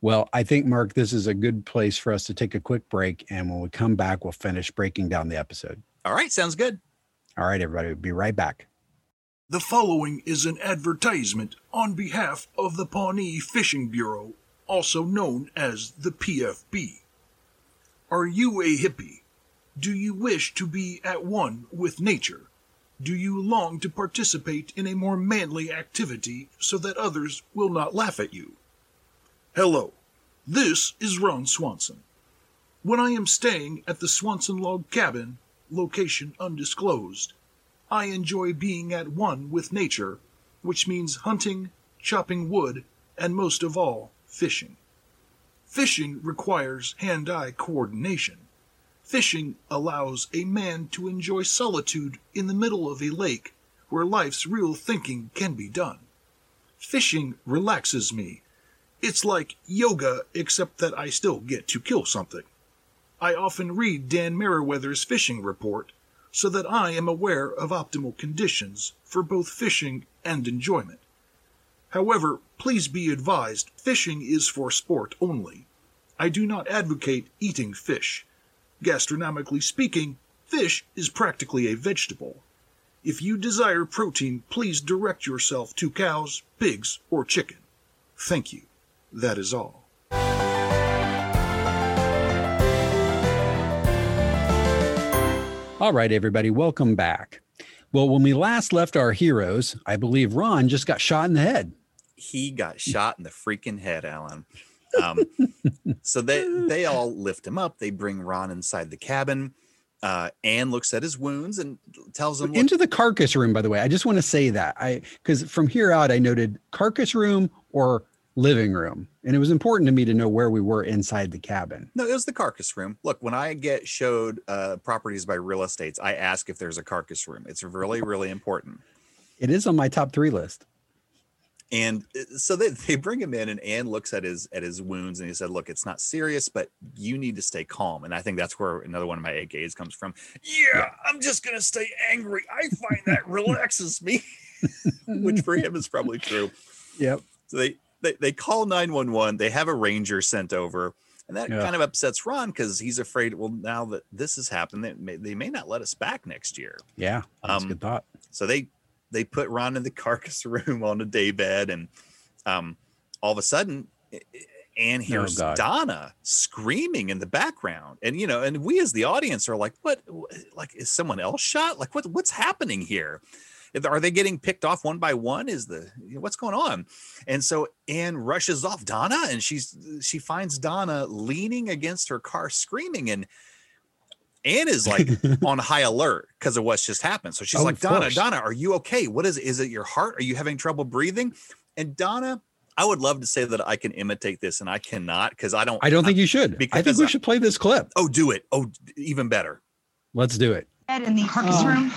[SPEAKER 1] Well, I think Mark, this is a good place for us to take a quick break, and when we come back, we'll finish breaking down the episode.
[SPEAKER 2] All right, sounds good.
[SPEAKER 1] All right, everybody, we'll be right back.
[SPEAKER 3] The following is an advertisement on behalf of the Pawnee Fishing Bureau, also known as the PFB. Are you a hippie? Do you wish to be at one with nature? Do you long to participate in a more manly activity so that others will not laugh at you? Hello, this is Ron Swanson. When I am staying at the Swanson Log Cabin, location undisclosed, I enjoy being at one with nature, which means hunting, chopping wood, and most of all, fishing. Fishing requires hand eye coordination. Fishing allows a man to enjoy solitude in the middle of a lake where life's real thinking can be done. Fishing relaxes me. It's like yoga, except that I still get to kill something. I often read Dan Meriwether's fishing report so that I am aware of optimal conditions for both fishing and enjoyment. However, please be advised fishing is for sport only. I do not advocate eating fish. Gastronomically speaking, fish is practically a vegetable. If you desire protein, please direct yourself to cows, pigs, or chicken. Thank you. That is all.
[SPEAKER 1] All right, everybody, welcome back. Well, when we last left our heroes, I believe Ron just got shot in the head.
[SPEAKER 2] He got shot in the freaking head, Alan. Um, so they they all lift him up. They bring Ron inside the cabin. Uh, Ann looks at his wounds and tells him,
[SPEAKER 1] Into the carcass room, by the way. I just want to say that. I because from here out I noted carcass room or living room. And it was important to me to know where we were inside the cabin.
[SPEAKER 2] No, it was the carcass room. Look, when I get showed uh, properties by real estates, I ask if there's a carcass room. It's really, really important.
[SPEAKER 1] It is on my top three list.
[SPEAKER 2] And uh, so they, they bring him in, and Ann looks at his at his wounds, and he said, "Look, it's not serious, but you need to stay calm." And I think that's where another one of my AKs comes from. Yeah, I'm just gonna stay angry. I find that relaxes me, which for him is probably true.
[SPEAKER 1] Yep.
[SPEAKER 2] So they they, they call 911. They have a ranger sent over. And that
[SPEAKER 1] Yeah.
[SPEAKER 2] kind of upsets Ron because he's afraid, well, now that this has happened, they may, they may not let us back next year.
[SPEAKER 1] Yeah. That's
[SPEAKER 2] Um,
[SPEAKER 1] a good thought.
[SPEAKER 2] So they they put Ron in the carcass room on a day bed, and um, all of a sudden, I- I- Ann hears
[SPEAKER 1] God.
[SPEAKER 2] Donna screaming in the background, and you know, and we as the audience are like, "What? Like, is someone else shot? Like, what? What's happening here? Are they getting picked off one by one? Is the what's going on?" And so Ann rushes off Donna, and she's she finds Donna leaning against her car, screaming, and Ann is like on high alert because of what's just happened. So she's
[SPEAKER 1] Oh,
[SPEAKER 2] like, Donna,
[SPEAKER 1] course.
[SPEAKER 2] Donna, are you okay? What is it? Is it your heart? Are you having trouble breathing? And Donna, I would love to say that I can imitate this, and I cannot because I don't.
[SPEAKER 1] I don't think you should.
[SPEAKER 2] Because I
[SPEAKER 1] think we
[SPEAKER 2] I-
[SPEAKER 1] should play this clip.
[SPEAKER 2] Oh, do it. Oh, even better.
[SPEAKER 1] Let's do it.
[SPEAKER 4] bed in the carcass
[SPEAKER 5] Uh,
[SPEAKER 4] room.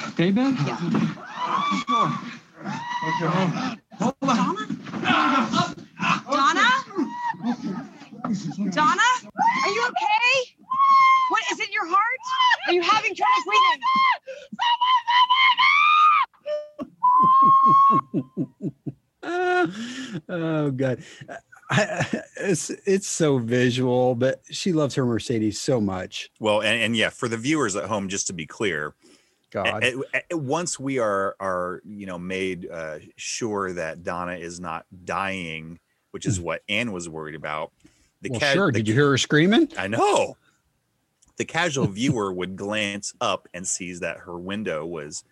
[SPEAKER 5] David?
[SPEAKER 4] Donna? Donna? Donna? Are you okay? What is it, your heart? Are you having trouble breathing?
[SPEAKER 1] oh god I, it's it's so visual but she loves her mercedes so much
[SPEAKER 2] Well, and, and yeah, for the viewers at home, just to be clear,
[SPEAKER 1] god
[SPEAKER 2] a- a- a- once we are are you know made uh, sure that Donna is not dying, which is what Ann was worried about. The
[SPEAKER 1] well
[SPEAKER 2] ca-
[SPEAKER 1] sure
[SPEAKER 2] the
[SPEAKER 1] did you hear her screaming
[SPEAKER 2] I know. The casual viewer would glance up and sees that her window was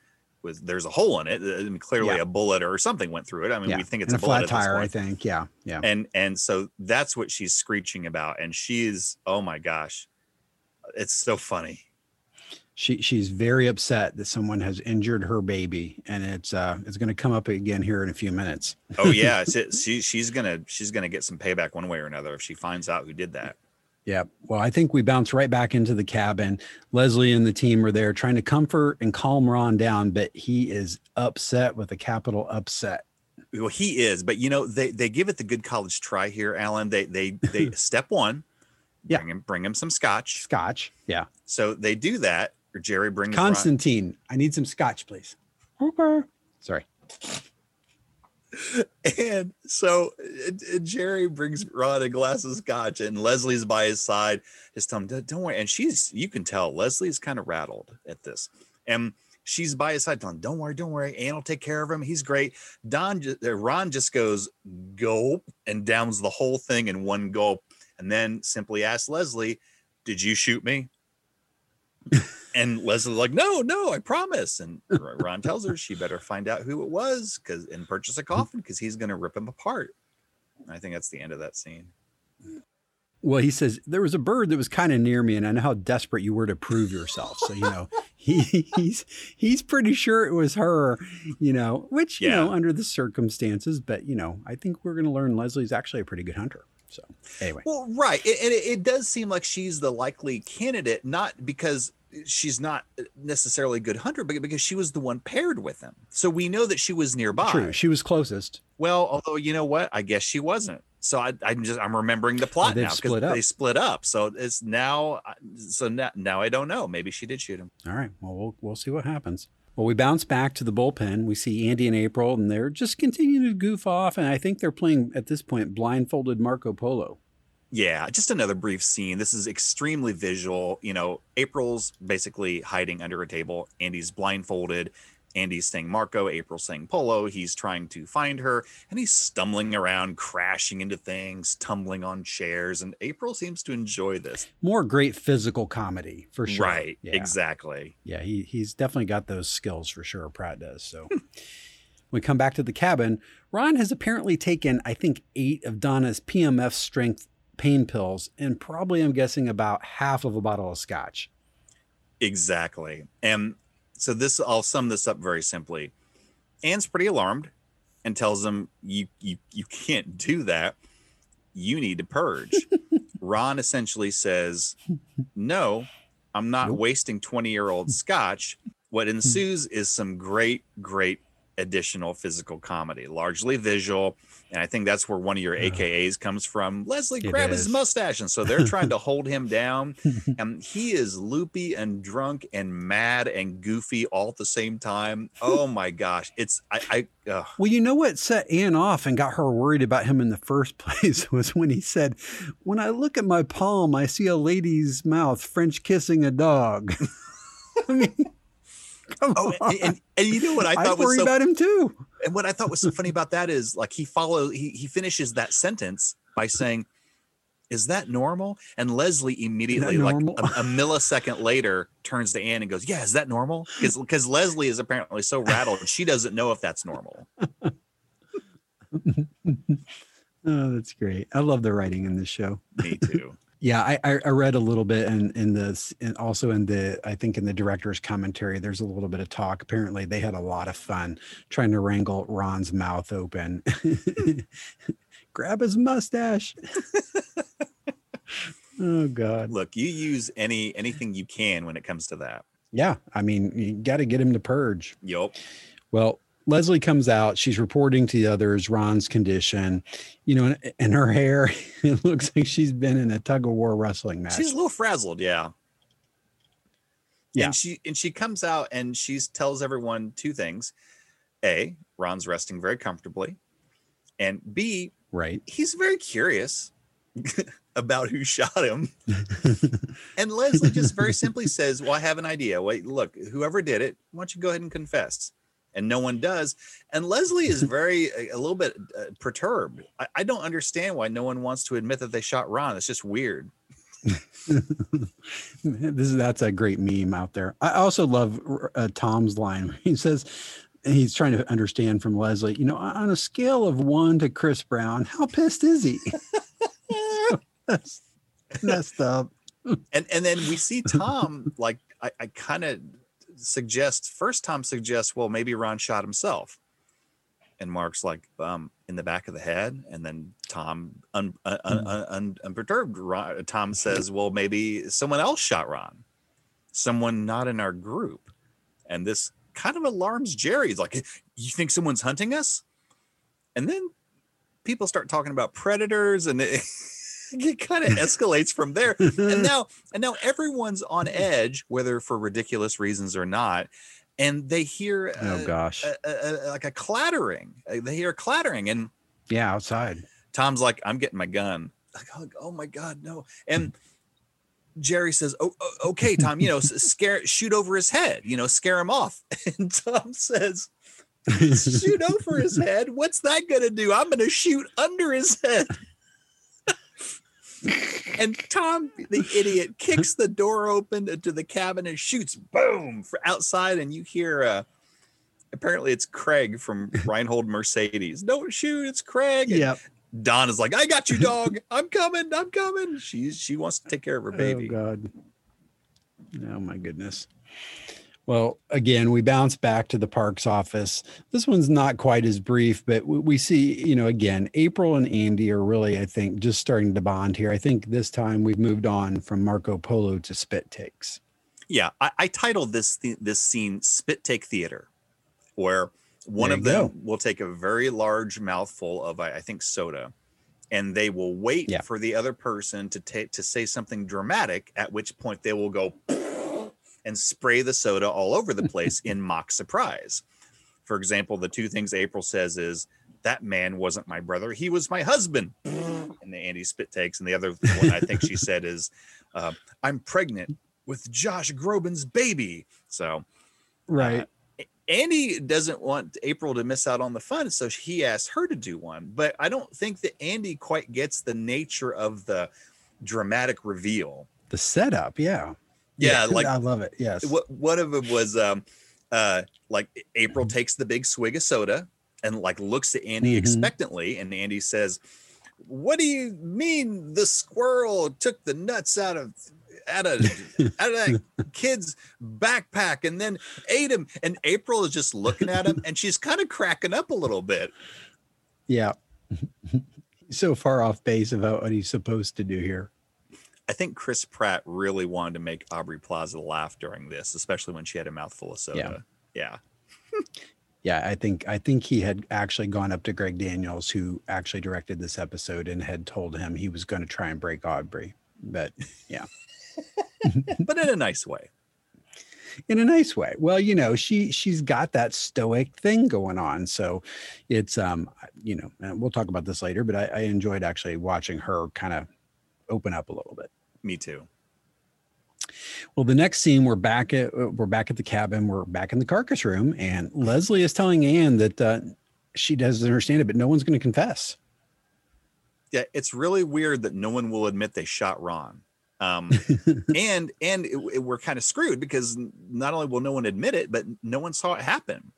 [SPEAKER 2] was there's a hole in it. I mean, clearly
[SPEAKER 1] Yeah.
[SPEAKER 2] a bullet or something went through it. I mean,
[SPEAKER 1] yeah
[SPEAKER 2] we think it's a,
[SPEAKER 1] a flat tire i think yeah yeah
[SPEAKER 2] And and so that's what she's screeching about, and she's oh my gosh, it's so funny.
[SPEAKER 1] She she's very upset that someone has injured her baby and it's uh it's going to come up again here in a few minutes
[SPEAKER 2] Oh yeah, she, she she's gonna she's gonna get some payback one way or another if she finds out who did that.
[SPEAKER 1] Yeah. Well, I think we bounce right back into the cabin. Leslie and the team are there trying to comfort and calm Ron down, but he is upset with a capital upset.
[SPEAKER 2] Well, he is, but you know, they they give it the good college try here, Alan. They they they step one,
[SPEAKER 1] Yeah.
[SPEAKER 2] bring him bring him some scotch.
[SPEAKER 1] Scotch. Yeah.
[SPEAKER 2] So they do that. Or Jerry brings Ron-
[SPEAKER 1] Constantine, I need some scotch, please. Okay. Sorry.
[SPEAKER 2] And so uh, Jerry brings Ron a glass of scotch, and Leslie's by his side, just telling "Don't- "Don't worry." And she's, you can tell, Leslie's kind of rattled at this, and she's by his side, telling, "Don't worry, don't worry. Ann will take care of him. He's great." Don, ju- uh, Ron just goes gulp and downs the whole thing in one gulp, and then simply asks Leslie, "Did you shoot me?" And Leslie's like, "No, no, I promise." And Ron tells her she better find out who it was, because and purchase a hmm. coffin because he's going to rip him apart. I think that's the end of that scene.
[SPEAKER 1] Well, he says there was a bird that was kind of near me, and I know how desperate you were to prove yourself. So you know, he, he's he's pretty sure it was her. You know, which you know under the circumstances, but you know, I think we're going to learn Leslie's actually a pretty good hunter. So anyway,
[SPEAKER 2] Well, right, it, and it, it does seem like she's the likely candidate, not because she's not necessarily a good hunter, but because she was the one paired with him. So we know that she was nearby.
[SPEAKER 1] true, she was closest.
[SPEAKER 2] Well, although you know what, I guess she wasn't. So I, I'm just I'm remembering the plot now because they split up. So it's now, so now, now I don't know. Maybe she did shoot him.
[SPEAKER 1] All right. Well, we'll we'll see what happens. Well, we bounce back to the bullpen. We see Andy and April, and they're just continuing to goof off. And I think they're playing at this point blindfolded Marco Polo.
[SPEAKER 2] Yeah, just another brief scene. This is extremely visual. You know, April's basically hiding under a table. Andy's blindfolded. Andy's saying Marco, April's saying Polo. He's trying to find her and he's stumbling around, crashing into things, tumbling on chairs. And April seems to enjoy this.
[SPEAKER 1] More great physical comedy for sure.
[SPEAKER 2] Right,
[SPEAKER 1] Yeah.
[SPEAKER 2] exactly.
[SPEAKER 1] Yeah, he he's definitely got those skills for sure. Pratt does. So we come back to the cabin. Ron has apparently taken, I think, eight of Donna's PMF strength pain pills, and probably I'm guessing about half of a bottle of scotch.
[SPEAKER 2] Exactly. And so this I'll sum this up very simply. Ann's pretty alarmed and tells him you you you can't do that. You need to purge. Ron essentially says, "No, I'm not
[SPEAKER 1] Nope.
[SPEAKER 2] wasting 20-year-old scotch." What ensues is some great great additional physical comedy, largely visual, and I think that's where one of your AKAs comes from. Leslie
[SPEAKER 1] It
[SPEAKER 2] grab his
[SPEAKER 1] is.
[SPEAKER 2] mustache and so they're trying to hold him down and um, he is loopy and drunk and mad and goofy all at the same time. Oh my gosh, it's I I.
[SPEAKER 1] Well, you know what set Ann off and got her worried about him in the first place was when he said, When I look at my palm, I see a lady's mouth French kissing a dog. I mean, come
[SPEAKER 2] oh
[SPEAKER 1] on.
[SPEAKER 2] and, and, and you know what I
[SPEAKER 1] I,
[SPEAKER 2] thought was
[SPEAKER 1] worry
[SPEAKER 2] so
[SPEAKER 1] about him too.
[SPEAKER 2] and what I thought was so funny about that is like he follow he he finishes that sentence by saying. Is that normal? And Leslie immediately, like a, a millisecond later, turns to Ann and goes, "Yeah, is that normal?" Because because Leslie is apparently so rattled, she doesn't know if that's normal.
[SPEAKER 1] Oh, that's great. I love the writing in this show.
[SPEAKER 2] Me too.
[SPEAKER 1] Yeah, I, I I read a little bit and in this and also in the I think in the director's commentary, there's a little bit of talk. Apparently they had a lot of fun trying to wrangle Ron's mouth open. Grab his mustache. oh God.
[SPEAKER 2] Look, you use any anything you can when it comes to that.
[SPEAKER 1] Yeah. I mean, you gotta get him to purge.
[SPEAKER 2] Yup.
[SPEAKER 1] Well, Leslie comes out. She's reporting to the others Ron's condition. You know, and, and her hair, it looks like she's been in a tug of war wrestling match.
[SPEAKER 2] She's a little frazzled, yeah.
[SPEAKER 1] Yeah.
[SPEAKER 2] And she and she comes out and she tells everyone two things. A, Ron's resting very comfortably. And B,
[SPEAKER 1] right.
[SPEAKER 2] he's very curious about who shot him. and Leslie just very simply says, Well, I have an idea. Wait, look, whoever did it, why don't you go ahead and confess? And no one does. And Leslie is very, a, a little bit uh, perturbed. I, I don't understand why no one wants to admit that they shot Ron. It's just weird.
[SPEAKER 1] this is that's a great meme out there. I also love uh, Tom's line. He says he's trying to understand from Leslie. You know, on a scale of one to Chris Brown, how pissed is he? that's messed up.
[SPEAKER 2] and and then we see Tom like I, I kind of suggest first Tom suggests well maybe Ron shot himself And Mark's like, um, in the back of the head. And then Tom, un, un, un, un, un- unperturbed, Ron, Tom says, well, maybe someone else shot Ron, someone not in our group. And this kind of alarms Jerry. He's like, you think someone's hunting us? And then people start talking about predators and it, it kind of escalates from there. And now, and now everyone's on edge, whether for ridiculous reasons or not. And they hear
[SPEAKER 1] oh
[SPEAKER 2] uh,
[SPEAKER 1] gosh.
[SPEAKER 2] a, a- a- like a clattering. Uh, They hear clattering, and
[SPEAKER 1] yeah, outside.
[SPEAKER 2] Tom's like, "I'm getting my gun." Like, oh, oh my god, no! And Jerry says, "Oh, oh, okay, Tom. You know, scare, shoot over his head. You know, scare him off." And Tom says, "Shoot over his head? What's that gonna do? I'm gonna shoot under his head." And Tom, the idiot, kicks the door open to the cabin and shoots, boom, for outside, and you hear. uh Apparently, it's Craig from Reinhold Mercedes. Don't shoot! It's Craig.
[SPEAKER 1] Yep.
[SPEAKER 2] Don is like, I got you, dog. I'm coming. I'm coming. She's she wants to take care of her baby.
[SPEAKER 1] Oh God. Oh my goodness. Well, again, we bounce back to the parks office. This one's not quite as brief, but we, see, you know, again, April and Andy are really, I think, just starting to bond here. I think this time we've moved on from Marco Polo to spit takes.
[SPEAKER 2] Yeah, I, I titled this th- this scene "Spit Take Theater," where one of them
[SPEAKER 1] go.
[SPEAKER 2] will take a very large mouthful of, I I think, soda, and they will wait
[SPEAKER 1] Yeah.
[SPEAKER 2] for the other person to take to say something dramatic. At which point they will go and spray the soda all over the place in mock surprise. For example, the two things April says is, "That man wasn't my brother; he was my husband." and the Andy spit takes, and the other one I think she said is, uh, "I'm pregnant with Josh Groban's baby." So
[SPEAKER 1] Right.
[SPEAKER 2] Andy doesn't want April to miss out on the fun, so he asks her to do one. But I don't think that Andy quite gets the nature of the dramatic reveal.
[SPEAKER 1] the setup. Yeah.
[SPEAKER 2] Yeah, like
[SPEAKER 1] I love it. Yes.
[SPEAKER 2] what one of them was um uh like April takes the big swig of soda and like looks at Andy
[SPEAKER 1] Mhm.
[SPEAKER 2] expectantly, and Andy says, "What do you mean the squirrel took the nuts out of out of out of that kid's backpack and then ate him?" And April is just looking at him, and she's kind of cracking up a little bit.
[SPEAKER 1] Yeah. so far off base about what he's supposed to do here.
[SPEAKER 2] I think Chris Pratt really wanted to make Aubrey Plaza laugh during this, especially when she had a mouthful of soda. Yeah.
[SPEAKER 1] Yeah, I think I think he had actually gone up to Greg Daniels, who actually directed this episode, and had told him he was going to try and break Aubrey, but yeah.
[SPEAKER 2] but in a nice way.
[SPEAKER 1] in a nice way. Well, you know, she she's got that stoic thing going on, so it's um, you know, and we'll talk about this later, but I, I enjoyed actually watching her kind of open up a little bit.
[SPEAKER 2] Me too.
[SPEAKER 1] Well, the next scene, we're back at we're back at the cabin. We're back in the carcass room, and Leslie is telling Ann that uh, she doesn't understand it, but no one's going to confess.
[SPEAKER 2] yeah it's really weird that no one will admit they shot ron um and and it, it- we're kind of screwed because not only will no one admit it but no one saw it happen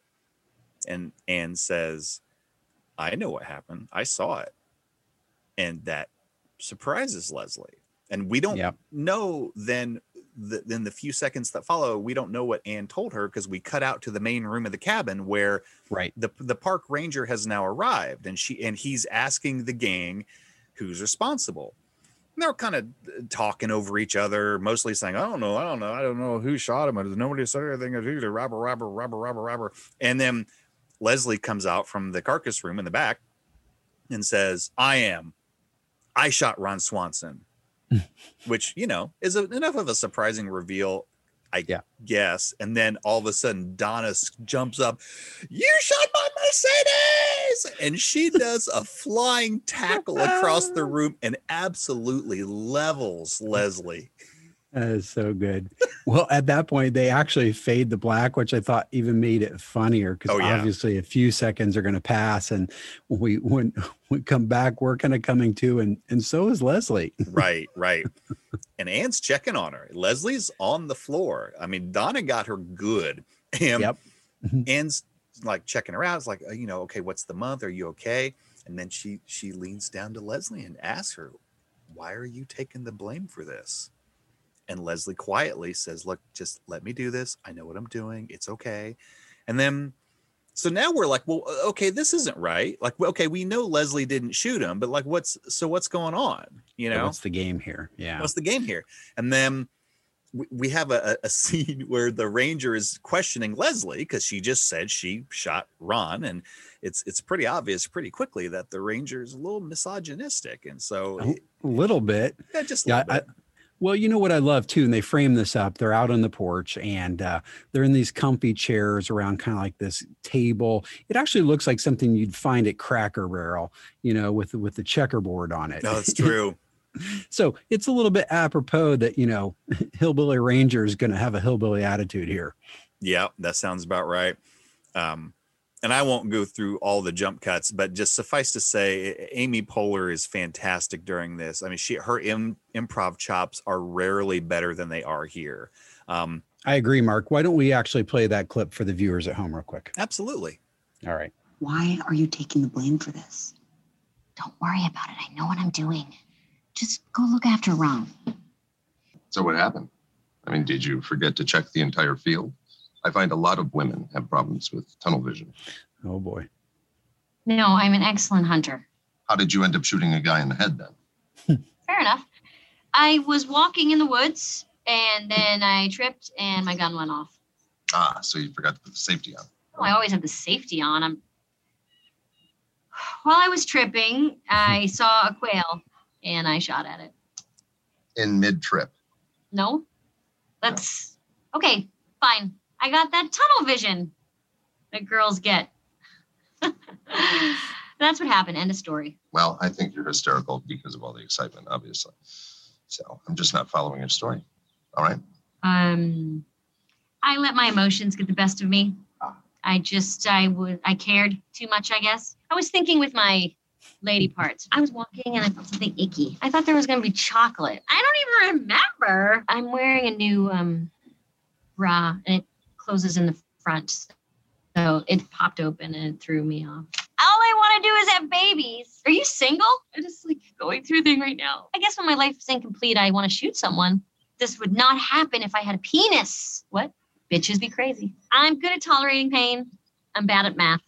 [SPEAKER 2] and Ann says i know what happened i saw it and that surprises leslie and we don't
[SPEAKER 1] Yep.
[SPEAKER 2] know then the, then the few seconds that follow we don't know what Ann told her because we cut out to the main room of the cabin where
[SPEAKER 1] Right.
[SPEAKER 2] the the park ranger has now arrived and she and he's asking the gang who's responsible and they're kind of uh, talking over each other mostly saying i don't know i don't know i don't know who shot him There's nobody said anything he's a robber robber robber robber robber and then leslie comes out from the carcass room in the back and says i am i shot ron swanson which you know is a, enough of a surprising reveal i
[SPEAKER 1] Yeah.
[SPEAKER 2] guess. And then all of a sudden donna jumps up you shot my mercedes! And she does a flying tackle across the room and absolutely levels leslie
[SPEAKER 1] That is so good. well, at that point, they actually fade the black, which I thought even made it funnier because
[SPEAKER 2] Oh, yeah.
[SPEAKER 1] obviously a few seconds are going to pass, and we when we come back, we're kind of coming to, and and so is Leslie.
[SPEAKER 2] right right and Ann's checking on her leslie's on the floor i mean donna got her good and
[SPEAKER 1] Yep.
[SPEAKER 2] Ann's like checking her out. It's like, uh, you know, okay, what's the month? Are you okay? And then she she leans down to Leslie and asks her, "Why are you taking the blame for this?" And Leslie quietly says, "Look, just let me do this. I know what I'm doing. It's okay." And then So now we're like, well, okay, this isn't right. Like, okay, we know Leslie didn't shoot him, but like, what's so what's going on? You know,
[SPEAKER 1] what's the game here? Yeah,
[SPEAKER 2] what's the game here? And then we, we have a, a scene where the ranger is questioning Leslie because she just said she shot Ron, and it's it's pretty obvious pretty quickly that the ranger is a little misogynistic, and so
[SPEAKER 1] a little bit.
[SPEAKER 2] Yeah, just
[SPEAKER 1] yeah. I, well, you know what I love too, and they frame this up. They're out on the porch and uh, they're in these comfy chairs around kind of like this table. It actually looks like something you'd find at Cracker Barrel, you know, with with the checkerboard on it.
[SPEAKER 2] No, it's true.
[SPEAKER 1] so it's a little bit apropos that you know, Hillbilly Ranger is going to have a hillbilly attitude here.
[SPEAKER 2] Yeah, that sounds about right. Um, and I won't go through all the jump cuts, but just suffice to say, Amy Poehler is fantastic during this. I mean, she her Im, improv chops are rarely better than they are here. Um,
[SPEAKER 1] I agree, Mark. Why don't we actually play that clip for the viewers at home, real quick?
[SPEAKER 2] Absolutely.
[SPEAKER 1] All right.
[SPEAKER 5] Why are you taking the blame for this? Don't worry about it. I know what I'm doing. Just go look after Ron.
[SPEAKER 6] So, what happened? I mean, did you forget to check the entire field? I find a lot of women have problems with tunnel vision.
[SPEAKER 1] Oh boy.
[SPEAKER 5] No, I'm an excellent hunter.
[SPEAKER 6] How did you end up shooting a guy in the head then?
[SPEAKER 5] Fair enough. I was walking in the woods and then I tripped and my gun went off.
[SPEAKER 6] Ah, so you forgot to put the safety on.
[SPEAKER 5] Oh, I always have the safety on. I'm while I was tripping, I saw a quail and I shot at it.
[SPEAKER 6] In mid trip.
[SPEAKER 5] No. That's okay, fine. I got that tunnel vision that girls get. That's what happened. End of story.
[SPEAKER 6] Well, I think you're hysterical because of all the excitement, obviously. So I'm just not following your story. All right.
[SPEAKER 5] Um, I let my emotions get the best of me. I just, I would, I cared too much, I guess. I was thinking with my lady parts. I was walking and I felt something icky. I thought there was going to be chocolate. I don't even remember. I'm wearing a new um, bra and it closes in the front. So it popped open and it threw me off. All I want to do is have babies. Are you single? I'm just like going through a thing right now. I guess when my life is incomplete, I want to shoot someone. This would not happen if I had a penis. What? Bitches be crazy. I'm good at tolerating pain. I'm bad at math.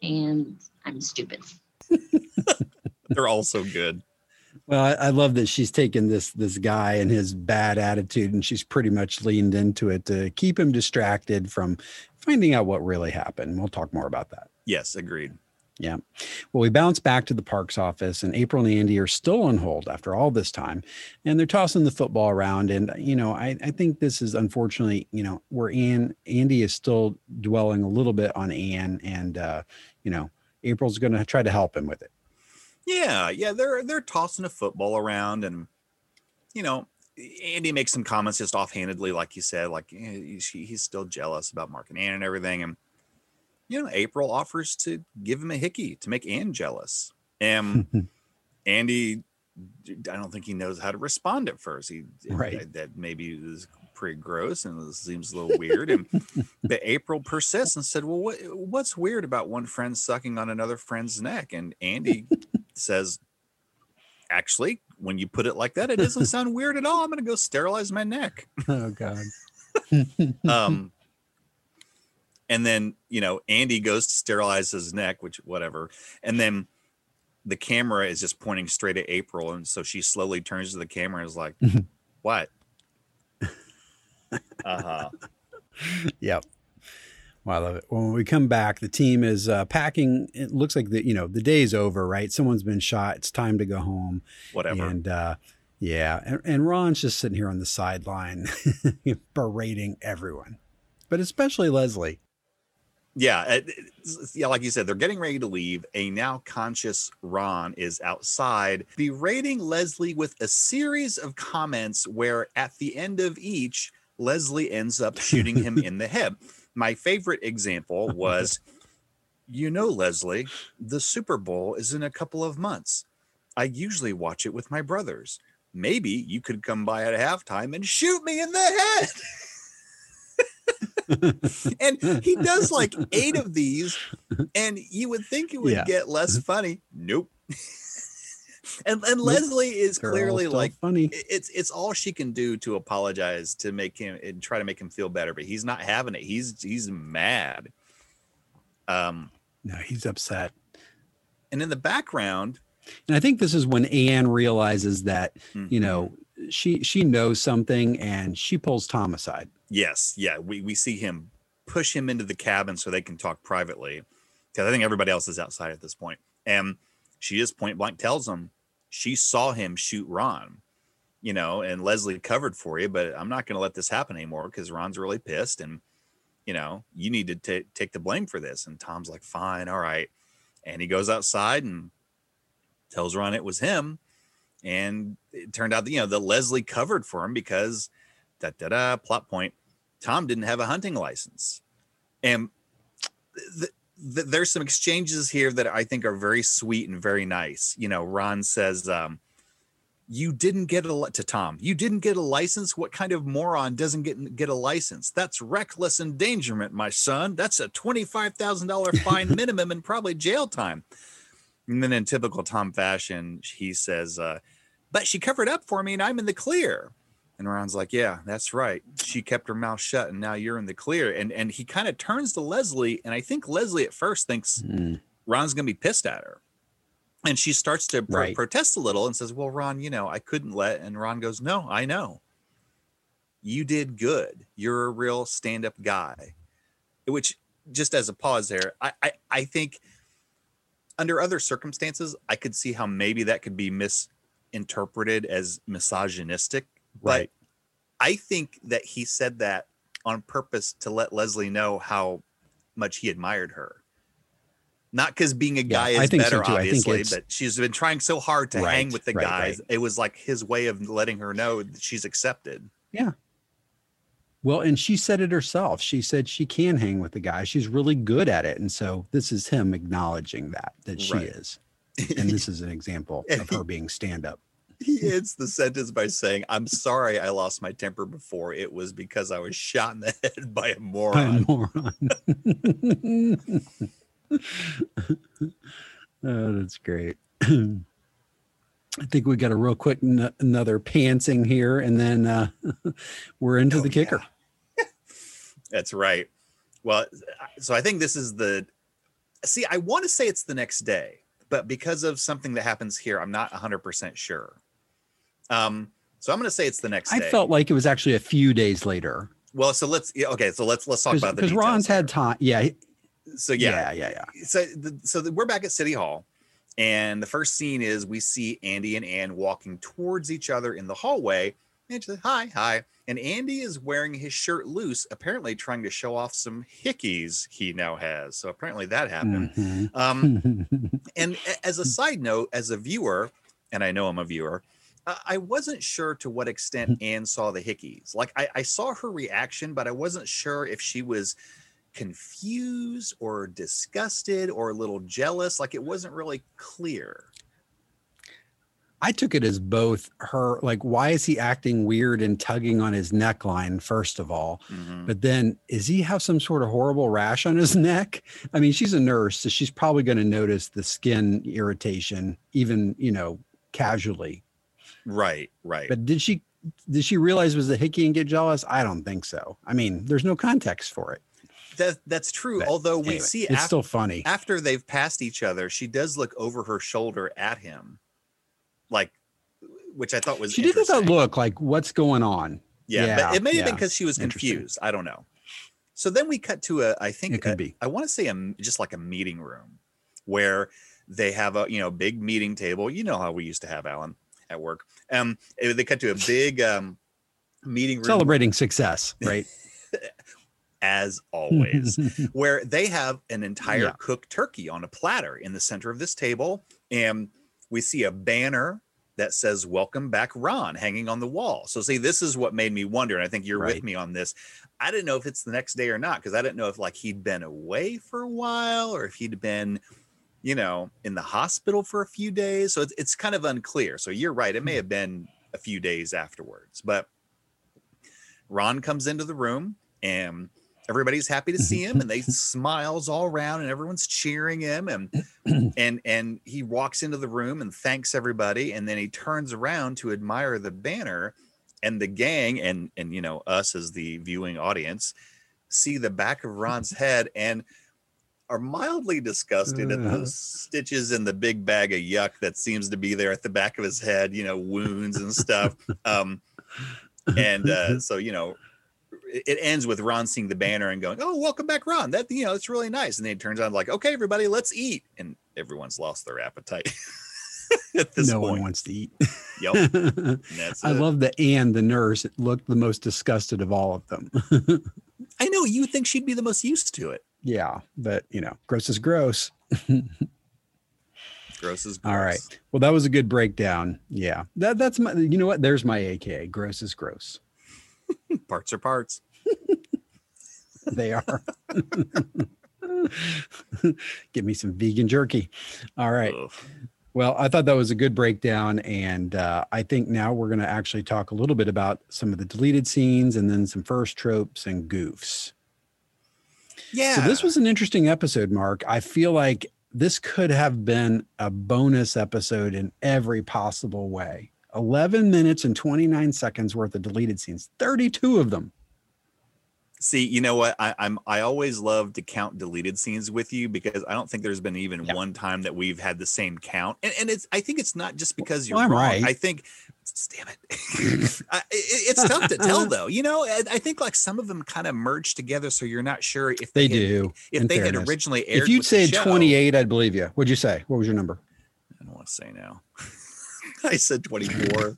[SPEAKER 5] And I'm stupid.
[SPEAKER 2] They're all so good.
[SPEAKER 1] Well, I, I, love that she's taken this this guy and his bad attitude, and she's pretty much leaned into it to keep him distracted from finding out what really happened. We'll talk more about that.
[SPEAKER 2] Yes, agreed.
[SPEAKER 1] Yeah. Well, we bounce back to the parks office, and April and Andy are still on hold after all this time, and they're tossing the football around. And you know, I, I think this is unfortunately, you know, where Ann Andy is still dwelling a little bit on Ann, and uh, you know, April's going to try to help him with it.
[SPEAKER 2] Yeah, yeah, they're they're tossing a football around, and you know, Andy makes some comments just offhandedly, like you said, like eh, he's still jealous about Mark and Ann and everything, and you know, April offers to give him a hickey to make Ann jealous, and Andy, I don't think he knows how to respond at first. He
[SPEAKER 1] right
[SPEAKER 2] that maybe is pretty gross and it seems a little weird. And but April persists and said, "Well, what what's weird about one friend sucking on another friend's neck?" And Andy says, actually, when you put it like that, it doesn't sound weird at all. I'm going to go sterilize my neck.
[SPEAKER 1] Oh God.
[SPEAKER 2] um, and then you know Andy goes to sterilize his neck, which whatever, and then the camera is just pointing straight at April, and so she slowly turns to the camera and is like, "What?" Uh huh.
[SPEAKER 1] Yep. Well, I love it. When we come back, the team is uh, packing. It looks like the you know the day's over, right? Someone's been shot. It's time to go home.
[SPEAKER 2] Whatever.
[SPEAKER 1] And uh, yeah, and, and Ron's just sitting here on the sideline, berating everyone, but especially Leslie.
[SPEAKER 2] Yeah, yeah, like you said, they're getting ready to leave. A now conscious Ron is outside, berating Leslie with a series of comments where, at the end of each, Leslie ends up shooting him in the head my favorite example was you know, Leslie, the Super Bowl is in a couple of months. I usually watch it with my brothers. Maybe you could come by at halftime and shoot me in the head. and he does like eight of these, and you would think it would yeah. get less funny. Nope. And and Leslie is clearly like
[SPEAKER 1] funny.
[SPEAKER 2] It's it's all she can do to apologize to make him and try to make him feel better, but he's not having it. He's he's mad. Um,
[SPEAKER 1] No, he's upset.
[SPEAKER 2] and in the background,
[SPEAKER 1] And I think this is when Ann realizes that, you
[SPEAKER 2] Mhm.
[SPEAKER 1] know, she she knows something and she pulls Tom aside.
[SPEAKER 2] Yes, yeah, we we see him push him into the cabin so they can talk privately. Because I think everybody else is outside at this point, and she just point blank tells him she saw him shoot Ron. You know, and Leslie covered for you, but I'm not going to let this happen anymore because Ron's really pissed, and you know, you need to ta- take the blame for this. And Tom's like, fine, all right, and he goes outside and tells Ron it was him, and it turned out that you know that Leslie covered for him because da da da plot point Tom didn't have a hunting license. And th- th- there's some exchanges here that I think are very sweet and very nice. You know, Ron says, um, you didn't get a li- to Tom. You didn't get a license. What kind of moron doesn't get get a license? That's reckless endangerment, my son. That's a twenty five thousand dollar fine minimum and probably jail time. And then, in typical Tom fashion, he says, uh, "But she covered up for me, and I'm in the clear." And Ron's like, "Yeah, that's right. She kept her mouth shut, and now you're in the clear." And and he kind of turns to Leslie, and I think Leslie at first thinks
[SPEAKER 1] Mm,
[SPEAKER 2] Ron's gonna be pissed at her, and she starts to pro-
[SPEAKER 1] Right.
[SPEAKER 2] protest a little and says, "Well, Ron, you know, I couldn't let." And Ron goes, "No, I know. You did good. You're a real stand-up guy." Which, just as a pause there, I I, I think under other circumstances, I could see how maybe that could be misinterpreted as misogynistic.
[SPEAKER 1] Right.
[SPEAKER 2] But I think that he said that on purpose to let Leslie know how much he admired her. Not because being a guy
[SPEAKER 1] I
[SPEAKER 2] is
[SPEAKER 1] so
[SPEAKER 2] better.
[SPEAKER 1] Think
[SPEAKER 2] obviously, but she's been trying so hard to hang with the
[SPEAKER 1] right,
[SPEAKER 2] guys.
[SPEAKER 1] right.
[SPEAKER 2] It was like his way of letting her know that she's accepted. Yeah.
[SPEAKER 1] Well, and she said it herself. She said she can hang with the guy. She's really good at it. And so this is him acknowledging that that she
[SPEAKER 2] Right.
[SPEAKER 1] is. And this is an example of her being stand up.
[SPEAKER 2] He ends the sentence by saying, I'm sorry I lost my temper before. It was because I was shot in the head by a moron.
[SPEAKER 1] By a
[SPEAKER 2] moron.
[SPEAKER 1] oh, that's great. I think we got a real quick n- another pantsing here, and then uh, we're into
[SPEAKER 2] Oh,
[SPEAKER 1] the kicker.
[SPEAKER 2] That's right. Well, so I think this is the see, I want to say it's the next day, but because of something that happens here, I'm not 100% sure. Um, so I'm going to say it's the next
[SPEAKER 1] I
[SPEAKER 2] day.
[SPEAKER 1] felt like it was actually a few days later
[SPEAKER 2] well, so let's yeah, okay, so let's let's talk about the
[SPEAKER 1] because Ron's had time. Yeah,
[SPEAKER 2] So yeah,
[SPEAKER 1] yeah, yeah, yeah.
[SPEAKER 2] so the, so the, we're back at City Hall, and the first scene is we see Andy and Ann walking towards each other in the hallway. And she says, "Hi, hi." And Andy is wearing his shirt loose, apparently trying to show off some hickeys he now has. So apparently that happened.
[SPEAKER 1] Mhm.
[SPEAKER 2] Um, and as a side note, as a viewer, and I know I'm a viewer, I- wasn't sure to what extent Ann saw the hickeys. Like I, I saw her reaction, but I wasn't sure if she was confused or disgusted or a little jealous. Like it wasn't really clear.
[SPEAKER 1] I took it as both her, like, why is he acting weird and tugging on his neckline, first of all?
[SPEAKER 2] Mhm.
[SPEAKER 1] But then, is he have some sort of horrible rash on his neck? I mean, she's a nurse, so she's probably going to notice the skin irritation, even, you know, casually.
[SPEAKER 2] Right, right.
[SPEAKER 1] But did she, did she realize it was a hickey and get jealous? I don't think so. I mean, there's no context for it.
[SPEAKER 2] that that's true.
[SPEAKER 1] But
[SPEAKER 2] Although we
[SPEAKER 1] Anyway,
[SPEAKER 2] see
[SPEAKER 1] it's
[SPEAKER 2] after,
[SPEAKER 1] still funny.
[SPEAKER 2] after they've passed each other, she does look over her shoulder at him, like, which I thought was
[SPEAKER 1] She did have that look like, what's going on?
[SPEAKER 2] Yeah,
[SPEAKER 1] Yeah,
[SPEAKER 2] but it may have been because she was confused. I don't know. So then we cut to a, I think
[SPEAKER 1] It could
[SPEAKER 2] a-
[SPEAKER 1] be.
[SPEAKER 2] I want to say a just like a meeting room where they have a you know big meeting table. You know how we used to have Alan at work. Um, eh, they cut to a big um meeting room
[SPEAKER 1] Celebrating success, right?
[SPEAKER 2] as always, where they have an entire
[SPEAKER 1] Yeah.
[SPEAKER 2] cooked turkey on a platter in the center of this table, and we see a banner that says "Welcome back, Ron" hanging on the wall. So, see, this is what made me wonder, and I think you're with me on this. I didn't know if it's the next day or not because I didn't know if like he'd been away for a while or if he'd been, you know, in the hospital for a few days. So it's, it's kind of unclear. So you're right; it may mm-hmm. have been a few days afterwards, but Ron comes into the room and everybody's happy to see him and they smiles all around and everyone's cheering him and and and he walks into the room and thanks everybody and then he turns around to admire the banner and the gang and and you know us as the viewing audience see the back of Ron's head and are mildly disgusted at
[SPEAKER 1] Uh.
[SPEAKER 2] the stitches in the big bag of yuck that seems to be there at the back of his head, you know, wounds and stuff. Um, and uh, so, you know, it ends with Ron seeing the banner and going, "Oh, welcome back, Ron. That you know, it's really nice." And then it turns out like, "Okay, everybody, let's eat," and everyone's lost their appetite at this
[SPEAKER 1] no one wants to eat.
[SPEAKER 2] Yep, that's
[SPEAKER 1] I
[SPEAKER 2] it.
[SPEAKER 1] love the and the nurse looked the most disgusted of all of them.
[SPEAKER 2] I know you think she'd be the most used to it.
[SPEAKER 1] Yeah, but you know, gross is gross.
[SPEAKER 2] Gross is gross.
[SPEAKER 1] All right. Well, that was a good breakdown. Yeah. That that's my you know what? There's my AKA. Gross is gross.
[SPEAKER 2] Parts are parts.
[SPEAKER 1] They are. Give me some vegan jerky. All right.
[SPEAKER 2] Ugh.
[SPEAKER 1] Well, I thought that was a good breakdown. And uh, I think now we're going to actually talk a little bit about some of the deleted scenes and then some first tropes and goofs.
[SPEAKER 2] Yeah.
[SPEAKER 1] So this was an interesting episode, Mark. I feel like this could have been a bonus episode in every possible way. 11 minutes and 29 seconds worth of deleted scenes, 32 of them.
[SPEAKER 2] See, you know what? I, I'm I always love to count deleted scenes with you because I don't think there's been even
[SPEAKER 1] Yeah.
[SPEAKER 2] one time that we've had the same count. And, and it's I think it's not just because you're
[SPEAKER 1] Well,
[SPEAKER 2] wrong.
[SPEAKER 1] right.
[SPEAKER 2] I think, damn it, I, it it's tough to tell though. You know, I, I think like some of them kind of merge together, so you're not sure if
[SPEAKER 1] They
[SPEAKER 2] had-
[SPEAKER 1] do.
[SPEAKER 2] If they had originally aired,
[SPEAKER 1] If you'd said 28, I'd believe you. What'd you say? What was your number?
[SPEAKER 2] I don't want to say now. I said 24,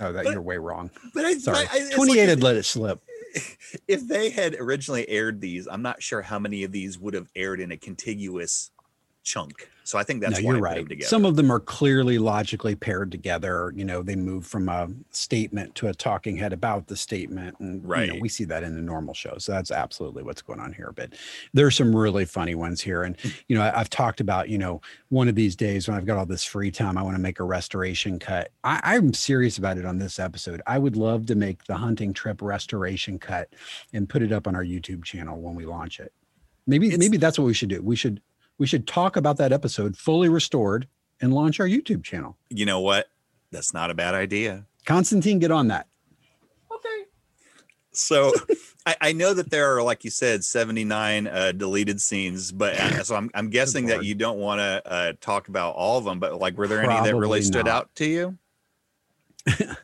[SPEAKER 1] Oh, that
[SPEAKER 2] But-
[SPEAKER 1] you're way wrong.
[SPEAKER 2] but I,
[SPEAKER 1] Sorry.
[SPEAKER 2] I, like
[SPEAKER 1] 28,
[SPEAKER 2] if-
[SPEAKER 1] I'd let it slip.
[SPEAKER 2] if they had originally aired these, I'm not sure how many of these would have aired in a contiguous chunk. So I think that's
[SPEAKER 1] no,
[SPEAKER 2] why
[SPEAKER 1] you're
[SPEAKER 2] I
[SPEAKER 1] right.
[SPEAKER 2] together.
[SPEAKER 1] Some of them are clearly logically paired together. You know, they move from a statement to a talking head about the statement. And you know,
[SPEAKER 2] Right.
[SPEAKER 1] we see that in the normal show. So that's absolutely what's going on here. But there's some really funny ones here. And, you know, I've talked about, you know, one of these days when I've got all this free time, I want to make a restoration cut. I, I'm serious about it on this episode. I would love to make the hunting trip restoration cut and put it up on our YouTube channel when we launch it. Maybe,
[SPEAKER 2] It's-
[SPEAKER 1] maybe that's what we should do. We should we should talk about that episode fully restored and launch our YouTube channel.
[SPEAKER 2] you know what? That's not a bad idea.
[SPEAKER 1] Constantine, get on that.
[SPEAKER 2] Okay. So I, I know that there are, like you said, 79 uh, deleted scenes, but uh, so I'm, I'm guessing that you don't want to uh, talk about all of them, but like, were there any that really
[SPEAKER 1] Probably
[SPEAKER 2] stood out to you?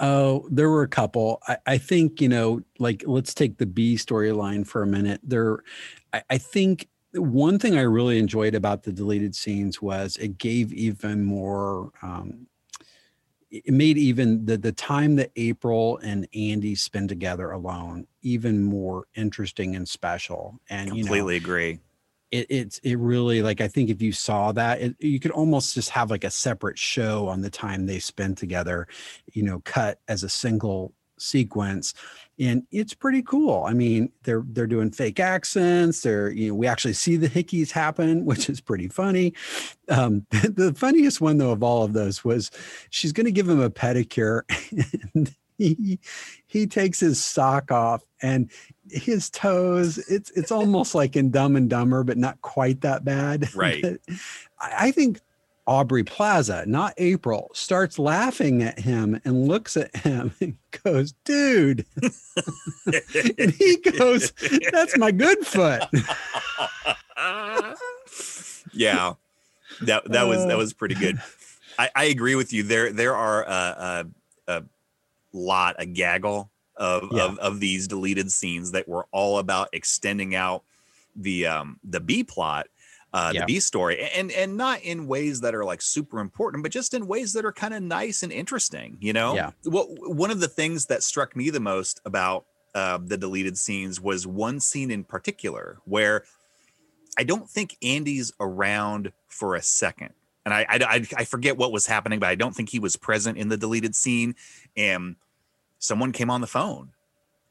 [SPEAKER 1] Oh, there were a couple. I, I think, you know, like let's take the B storyline for a minute. There, I, I think one thing I really enjoyed about the deleted scenes was it gave even more um it made even the the time that April and Andy spend together alone even more interesting and special. And you know,
[SPEAKER 2] Completely agree.
[SPEAKER 1] it, it's it really like I think if you saw that, it, you could almost just have like a separate show on the time they spend together, you know, cut as a single sequence, and it's pretty cool. I mean, they're they're doing fake accents. They're you know we actually see the hickeys happen, which is pretty funny. Um, the funniest one though of all of those was she's going to give him a pedicure, and he he takes his sock off and his toes it's it's almost like in dumb and dumber but not quite that bad
[SPEAKER 2] Right.
[SPEAKER 1] I, I think aubrey plaza not april starts laughing at him and looks at him and goes dude and he goes that's my good foot
[SPEAKER 2] yeah, that that was that
[SPEAKER 1] Uh.
[SPEAKER 2] was pretty good. I, I agree with you. There there are a, a, a lot, a gaggle of,
[SPEAKER 1] Yeah.
[SPEAKER 2] of of these deleted scenes that were all about extending out the um the B plot. Uh,
[SPEAKER 1] Yeah.
[SPEAKER 2] the B story, and and not in ways that are like super important, but just in ways that are kind of nice and interesting. You know,
[SPEAKER 1] Yeah.
[SPEAKER 2] Well, one of the things that struck me the most about uh, the deleted scenes was one scene in particular where I don't think Andy's around for a second. And I, I, I- I forget what was happening, but I don't think he was present in the deleted scene. And someone came on the phone,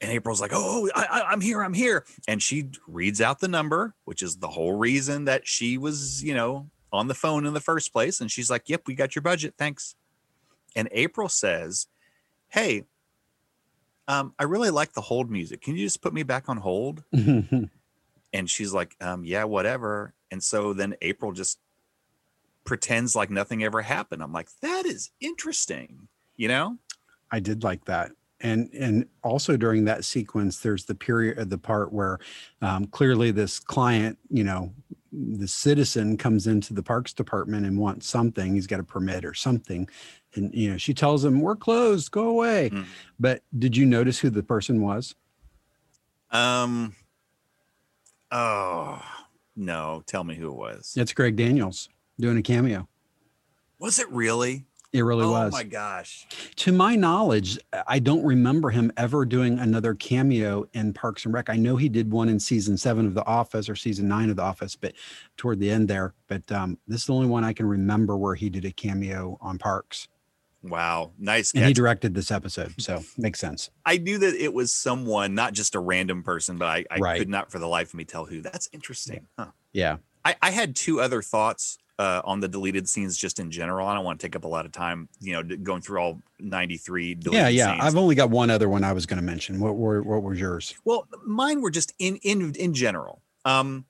[SPEAKER 2] and April's like, "Oh, I, I- I'm here, I'm here," and she reads out the number, which is the whole reason that she was, you know, on the phone in the first place. And she's like, "Yep, we got your budget, thanks." And April says, "Hey, um, I really like the hold music. Can you just put me back on hold?" And she's like, um, yeah, whatever. And so then April just pretends like nothing ever happened. I'm like, that is interesting, you know?
[SPEAKER 1] I did like that. And and also during that sequence there's the period of the part where um, clearly this client you know the citizen comes into the parks department and wants something he's got a permit or something and you know she tells him we're closed go away
[SPEAKER 2] Mhm.
[SPEAKER 1] but did you notice who the person was
[SPEAKER 2] Um. Oh no! Tell me who it was.
[SPEAKER 1] it's greg daniels doing a cameo
[SPEAKER 2] Was it really?
[SPEAKER 1] It really
[SPEAKER 2] oh
[SPEAKER 1] was Oh
[SPEAKER 2] my gosh!
[SPEAKER 1] to my knowledge i don't remember him ever doing another cameo in parks and rec i know he did one in season seven of the office or season nine of the office but toward the end there but um, this is the only one i can remember where he did a cameo on parks
[SPEAKER 2] Wow, nice
[SPEAKER 1] and he directed this episode so makes sense
[SPEAKER 2] I knew that it was someone, not just a random person, but I, I
[SPEAKER 1] Right.
[SPEAKER 2] could not for the life of me tell who. That's interesting. Huh.
[SPEAKER 1] yeah
[SPEAKER 2] I, I had two other thoughts uh, on the deleted scenes just in general. I don't want to take up a lot of time, you know, going through all 93 deleted
[SPEAKER 1] yeah yeah
[SPEAKER 2] scenes.
[SPEAKER 1] i've only got one other one i was going to mention what were what was yours
[SPEAKER 2] Well, mine were just in in in general. Um,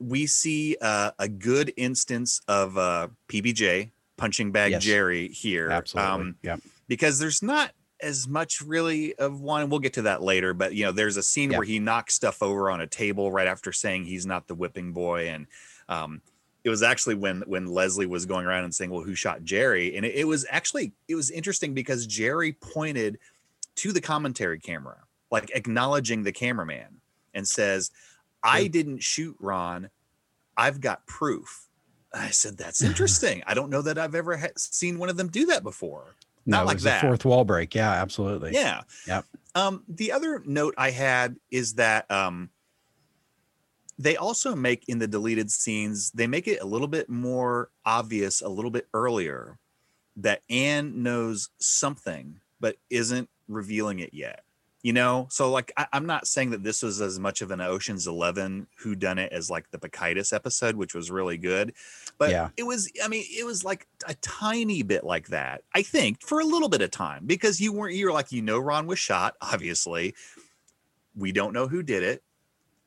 [SPEAKER 2] we see uh, a good instance of uh, PBJ punching bag
[SPEAKER 1] Yes.
[SPEAKER 2] Jerry here.
[SPEAKER 1] absolutely
[SPEAKER 2] Um,
[SPEAKER 1] yeah
[SPEAKER 2] because there's not as much really of one. We'll get to that later, but you know, there's a scene
[SPEAKER 1] Yeah.
[SPEAKER 2] where he knocks stuff over on a table right after saying he's not the whipping boy, and um, it was actually when when Leslie was going around and saying, "Well, who shot Jerry?" And it, it was actually it was interesting because Jerry pointed to the commentary camera, like acknowledging the cameraman, and says, "I didn't shoot Ron. I've got proof." I said, "That's interesting. I don't know that I've ever ha- seen one of them do that before."
[SPEAKER 1] no,
[SPEAKER 2] Not
[SPEAKER 1] it
[SPEAKER 2] like that.
[SPEAKER 1] fourth wall break yeah absolutely
[SPEAKER 2] Yeah.
[SPEAKER 1] Yep.
[SPEAKER 2] Um, the other note I had is that um, they also make in the deleted scenes, they make it a little bit more obvious a little bit earlier that Ann knows something but isn't revealing it yet. You know, so like I, I'm not saying that this was as much of an Ocean's Eleven who done it as like the Bacchitis episode, which was really good. But
[SPEAKER 1] Yeah.
[SPEAKER 2] it was, I mean, it was like a tiny bit like that, I think, for a little bit of time because you weren't, you're like, you know, Ron was shot, obviously. We don't know who did it.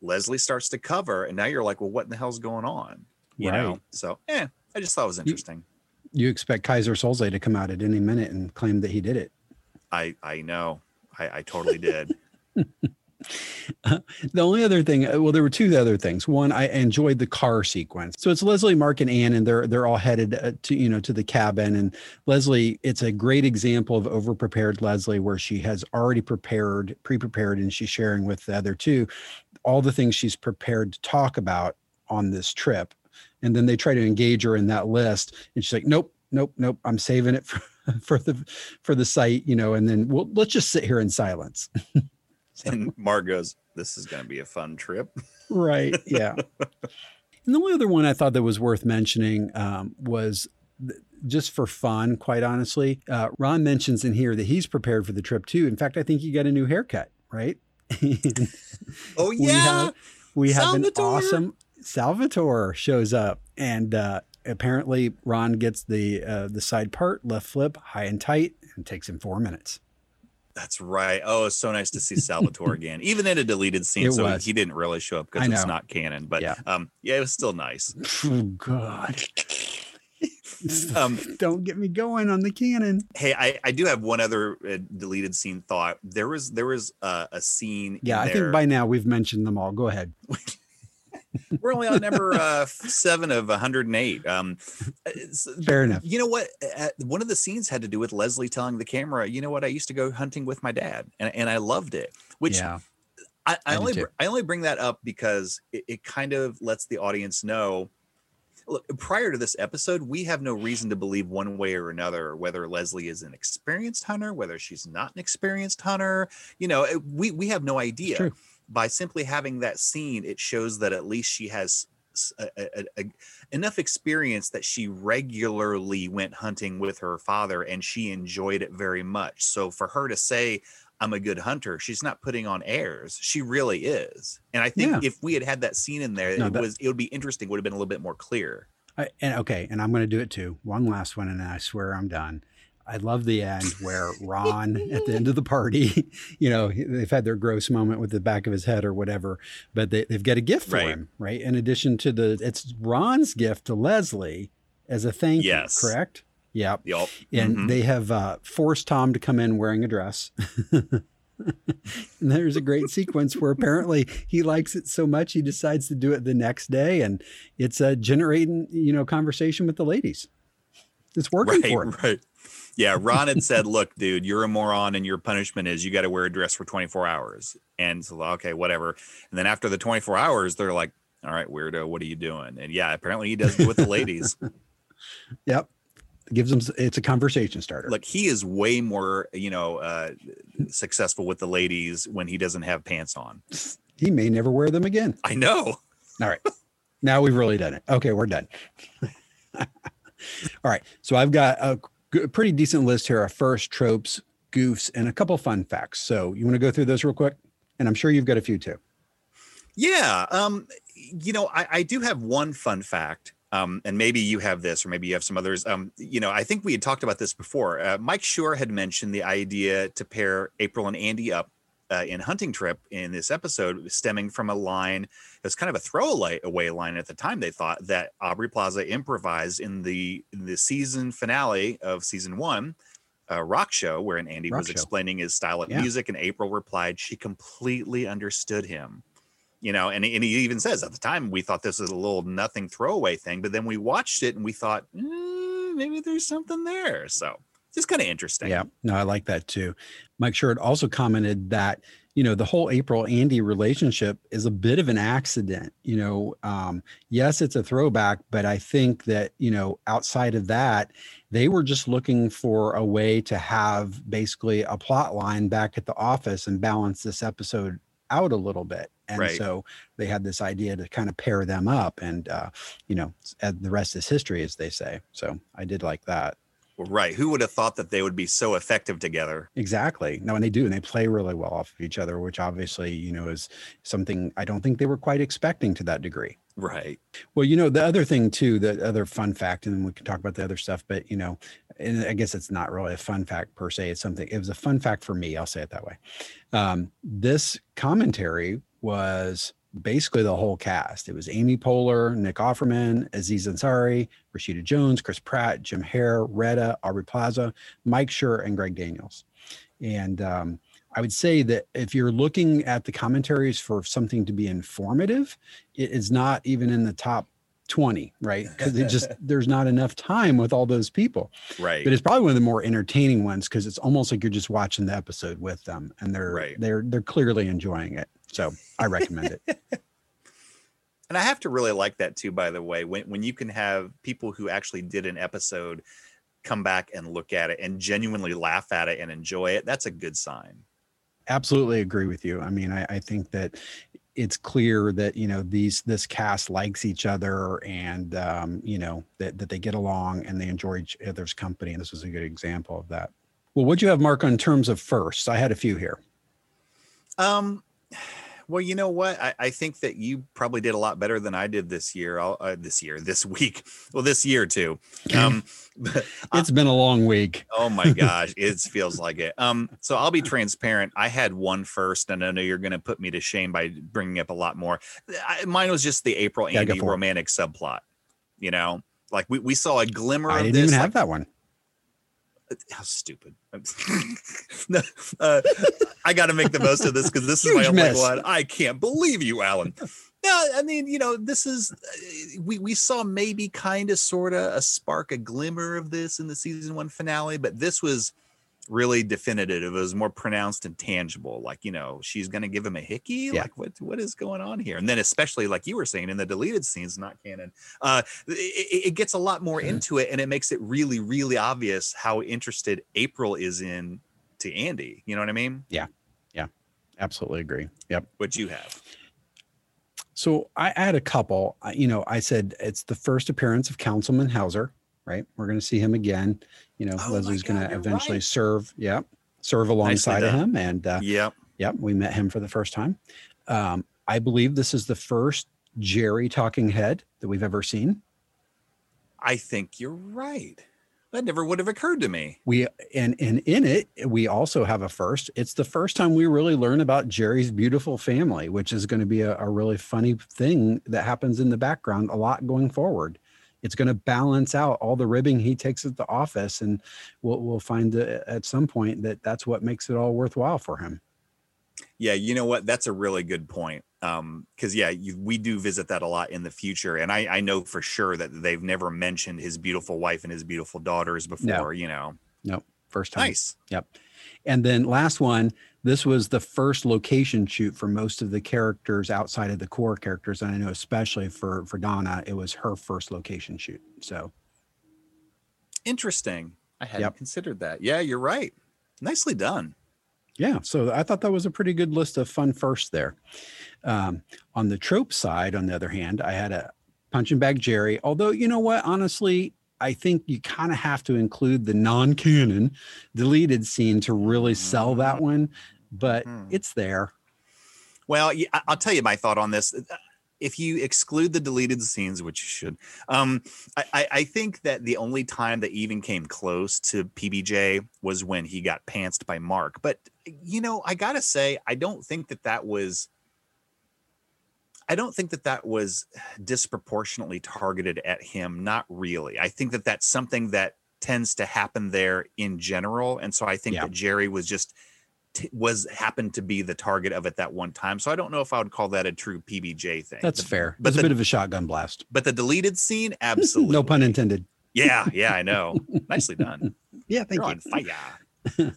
[SPEAKER 2] Leslie starts to cover, and now you're like, well, what in the hell's going on? You know, so eh, I just thought it was interesting.
[SPEAKER 1] you expect Keyser Söze to come out at any minute and claim that he did it
[SPEAKER 2] I I know, I, I totally did.
[SPEAKER 1] The only other thing, uh, well, there were two other things. One, I enjoyed the car sequence. So it's Leslie, Mark, and Ann, and they're they're all headed uh, to you know to the cabin. And Leslie, it's a great example of overprepared Leslie, where she has already prepared, pre-prepared, and she's sharing with the other two all the things she's prepared to talk about on this trip. And then they try to engage her in that list, and she's like, "Nope, nope, nope. I'm saving it for for the for the site, you know." And then we'll let's just sit here in silence. So-
[SPEAKER 2] And Mark goes, "This is going to be a fun trip."
[SPEAKER 1] right yeah and the only other one i thought that was worth mentioning um, was th- just for fun quite honestly uh, ron mentions in here that he's prepared for the trip too in fact i think he got a new haircut right
[SPEAKER 2] Oh
[SPEAKER 1] we
[SPEAKER 2] yeah,
[SPEAKER 1] have, we have an awesome salvatore shows up and uh, apparently ron gets the uh, the side part left flip high and tight and takes him four minutes
[SPEAKER 2] that's right. Oh, it's so nice to see Salvatore again, even in a deleted scene.
[SPEAKER 1] It
[SPEAKER 2] so
[SPEAKER 1] was.
[SPEAKER 2] he didn't really show up because it's not canon. But
[SPEAKER 1] Yeah.
[SPEAKER 2] um, yeah, it was still nice.
[SPEAKER 1] oh god
[SPEAKER 2] Um,
[SPEAKER 1] don't get me going on the canon
[SPEAKER 2] hey, I, I do have one other uh, deleted scene thought. There was there was uh, a scene.
[SPEAKER 1] yeah i
[SPEAKER 2] there-
[SPEAKER 1] think by now we've mentioned them all go ahead
[SPEAKER 2] we're only on number uh, seven of 108. Um,
[SPEAKER 1] fair enough
[SPEAKER 2] You know what? Uh, one of the scenes had to do with Leslie telling the camera, "You know what? I used to go hunting with my dad, and, and I loved it." Which
[SPEAKER 1] yeah
[SPEAKER 2] I,
[SPEAKER 1] I
[SPEAKER 2] I only I only bring that up because it, it kind of lets the audience know. Look, prior to this episode, we have no reason to believe one way or another whether Leslie is an experienced hunter, whether she's not an experienced hunter. You know, eh, we we have no idea. By simply having that scene, it shows that at least she has a- a- a- enough experience that she regularly went hunting with her father and she enjoyed it very much. So for her to say, I'm a good hunter, she's not putting on airs. She really is. And I think
[SPEAKER 1] Yeah.
[SPEAKER 2] if we had had that scene in there,
[SPEAKER 1] No,
[SPEAKER 2] it
[SPEAKER 1] that-
[SPEAKER 2] was it would be interesting, would have been a little bit more clear.
[SPEAKER 1] I, and okay, and I'm going to do it too. One last one, and then I swear I'm done. I love the end where Ron, at the end of the party, you know, they've had their gross moment with the back of his head or whatever, but they, they've got a gift for
[SPEAKER 2] Right.
[SPEAKER 1] him, right? In addition to the, it's Ron's gift to Leslie as a thank
[SPEAKER 2] Yes.
[SPEAKER 1] you, correct? Yep.
[SPEAKER 2] Yup.
[SPEAKER 1] And
[SPEAKER 2] Mhm.
[SPEAKER 1] they have uh, forced Tom to come in wearing a dress. and there's a great sequence where apparently he likes it so much he decides to do it the next day, and it's uh, generating you know conversation with the ladies. It's working
[SPEAKER 2] right,
[SPEAKER 1] for him.
[SPEAKER 2] right. Yeah, Ron had said, "Look, dude, you're a moron, and your punishment is you got to wear a dress for 24 hours." And so, okay, whatever. And then after the 24 hours, they're like, "All right, weirdo, what are you doing?" And yeah, apparently he does it with the ladies.
[SPEAKER 1] Yep. It gives them. It's a conversation starter.
[SPEAKER 2] Look, he is way more, you know, uh, successful with the ladies when he doesn't have pants on.
[SPEAKER 1] he may never wear them again.
[SPEAKER 2] I know.
[SPEAKER 1] All right. Now we've really done it. Okay, we're done. All right. So I've got a g- pretty decent list here of first tropes, goofs, and a couple fun facts. So you want to go through those real quick? And I'm sure you've got a few too.
[SPEAKER 2] Yeah. Um, you know, I, I do have one fun fact. Um, and maybe you have this, or maybe you have some others. Um, you know, I think we had talked about this before. Uh, Mike Schur had mentioned the idea to pair April and Andy up uh, in Hunting Trip in this episode, stemming from a line. It was kind of a throwaway away line at the time. They thought that Aubrey Plaza improvised in the in the season finale of season one, uh, rock show, wherein Andy
[SPEAKER 1] Rock
[SPEAKER 2] was
[SPEAKER 1] show.
[SPEAKER 2] explaining his style of
[SPEAKER 1] Yeah.
[SPEAKER 2] music, and April replied she completely understood him you know and, and he even says at the time we thought this was a little nothing throwaway thing but then we watched it and we thought "Eh, maybe there's something there so just kind of interesting
[SPEAKER 1] Yeah. No, I like that too. Mike Schur also commented that, you know, the whole April Andy relationship is a bit of an accident. You know, um, yes, it's a throwback, but I think that, you know, outside of that, they were just looking for a way to have basically a plot line back at the office and balance this episode out a little bit. And
[SPEAKER 2] Right.
[SPEAKER 1] so they had this idea to kind of pair them up and, uh, you know, the rest is history, as they say. So I did like that.
[SPEAKER 2] right who would have thought that they would be so effective together
[SPEAKER 1] Exactly. No, and they do, and they play really well off of each other, which obviously, you know, is something I don't think they were quite expecting to that degree.
[SPEAKER 2] Right
[SPEAKER 1] Well, you know, the other thing too, the other fun fact, and then we can talk about the other stuff, but you know, and I guess it's not really a fun fact per se. It's something, it was a fun fact for me. I'll say it that way. Um, this commentary was basically the whole cast. It was Amy Poehler, Nick Offerman, Aziz Ansari, Rashida Jones, Chris Pratt, Jim O'Heir, Retta, Aubrey Plaza, Mike Schur, and Greg Daniels. And um, I would say that if you're looking at the commentaries for something to be informative, it is not even in the top 20, right? Because it just there's not enough time with all those people.
[SPEAKER 2] right
[SPEAKER 1] But it's probably one of the more entertaining ones because it's almost like you're just watching the episode with them and they're
[SPEAKER 2] Right.
[SPEAKER 1] they're they're clearly enjoying it. So I recommend it.
[SPEAKER 2] and i have to really like that too by the way when, when you can have people who actually did an episode come back and look at it and genuinely laugh at it and enjoy it that's a good sign
[SPEAKER 1] absolutely agree with you. I mean, I, I think that it's clear that you know these this cast likes each other and um, you know that that they get along and they enjoy each other's company. And this was a good example of that. Well, what do you have, Mark, on terms of firsts? I had a few here.
[SPEAKER 2] Um, well, you know what? I, I think that you probably did a lot better than I did this year. I'll, uh, this year, this week. Well, this year too. Um,
[SPEAKER 1] It's been a long week.
[SPEAKER 2] oh my gosh, it feels like it. Um, so I'll be transparent. I had one first, and I know you're going to put me to shame by bringing up a lot more. I, mine was just the April Andy romantic subplot. You know, like we, we saw a glimmer
[SPEAKER 1] I
[SPEAKER 2] of
[SPEAKER 1] didn't
[SPEAKER 2] this.
[SPEAKER 1] even have that one.
[SPEAKER 2] how stupid. no, uh, I got to make the most of this because this is my only one. I can't believe you, Alan. No, I mean, you know, this is uh, we we saw maybe kind of sort of a spark, a glimmer of this in the season one finale, but this was really definitive. It was more pronounced and tangible. Like, you know, she's gonna give him a hickey.
[SPEAKER 1] Yeah.
[SPEAKER 2] Like, what what is going on here? And then, especially like you were saying in the deleted scenes, not canon, uh, it, it gets a lot more
[SPEAKER 1] Mhm.
[SPEAKER 2] into it, and it makes it really, really obvious how interested April is in to Andy. You know what I mean? Yeah. Yeah.
[SPEAKER 1] Absolutely agree. Yep.
[SPEAKER 2] What you have?
[SPEAKER 1] So I had a couple. You know, I said it's the first appearance of Councilman Howser, right? We're going to see him again. You know,
[SPEAKER 2] Oh
[SPEAKER 1] Leslie's going to eventually
[SPEAKER 2] right.
[SPEAKER 1] serve. Yeah, serve alongside of him, and uh,
[SPEAKER 2] Yep.
[SPEAKER 1] Yep, we met him for the first time. Um, I believe this is the first Jerry talking head that we've ever seen.
[SPEAKER 2] I think you're right. That never would have occurred to me.
[SPEAKER 1] We and and in it we also have a first. It's the first time we really learn about Jerry's beautiful family, which is going to be a, a really funny thing that happens in the background a lot going forward. It's going to balance out all the ribbing he takes at the office and we'll, we'll find uh, at some point that that's what makes it all worthwhile for him.
[SPEAKER 2] Yeah you know what? That's a really good point um because yeah you, we do visit that a lot in the future and i i know for sure that they've never mentioned his beautiful wife and his beautiful daughters before
[SPEAKER 1] No.
[SPEAKER 2] you know?
[SPEAKER 1] No first time.
[SPEAKER 2] Nice.
[SPEAKER 1] Yep. And then last one, this was the first location shoot for most of the characters outside of the core characters. And I know especially for for Donna, it was her first location shoot. So
[SPEAKER 2] interesting i hadn't
[SPEAKER 1] Yep.
[SPEAKER 2] considered that yeah you're right nicely done
[SPEAKER 1] yeah, so I thought that was a pretty good list of fun firsts there. Um, on the trope side, on the other hand, I had a punching bag Jerry. Although you know what, honestly, I think you kind of have to include the non-canon deleted scene to really sell that one. But
[SPEAKER 2] Mhm.
[SPEAKER 1] it's there.
[SPEAKER 2] Well, I'll tell you my thought on this. If you exclude the deleted scenes, which you should, um, I, I, I think that the only time that even came close to PBJ was when he got pantsed by Mark. But you know, I gotta say, I don't think that that was. I don't think that that was disproportionately targeted at him. Not really. I think that that's something that tends to happen there in general, and so I think
[SPEAKER 1] Yeah.
[SPEAKER 2] that Jerry was just was happened to be the target of it that one time. So I don't know if I would call that a true PBJ thing.
[SPEAKER 1] That's fair.
[SPEAKER 2] but
[SPEAKER 1] it's a bit of a shotgun blast.
[SPEAKER 2] But the deleted scene, absolutely.
[SPEAKER 1] No pun intended.
[SPEAKER 2] Yeah, yeah, I know. Nicely done.
[SPEAKER 1] Yeah, thank
[SPEAKER 2] You're
[SPEAKER 1] you.
[SPEAKER 2] on fire.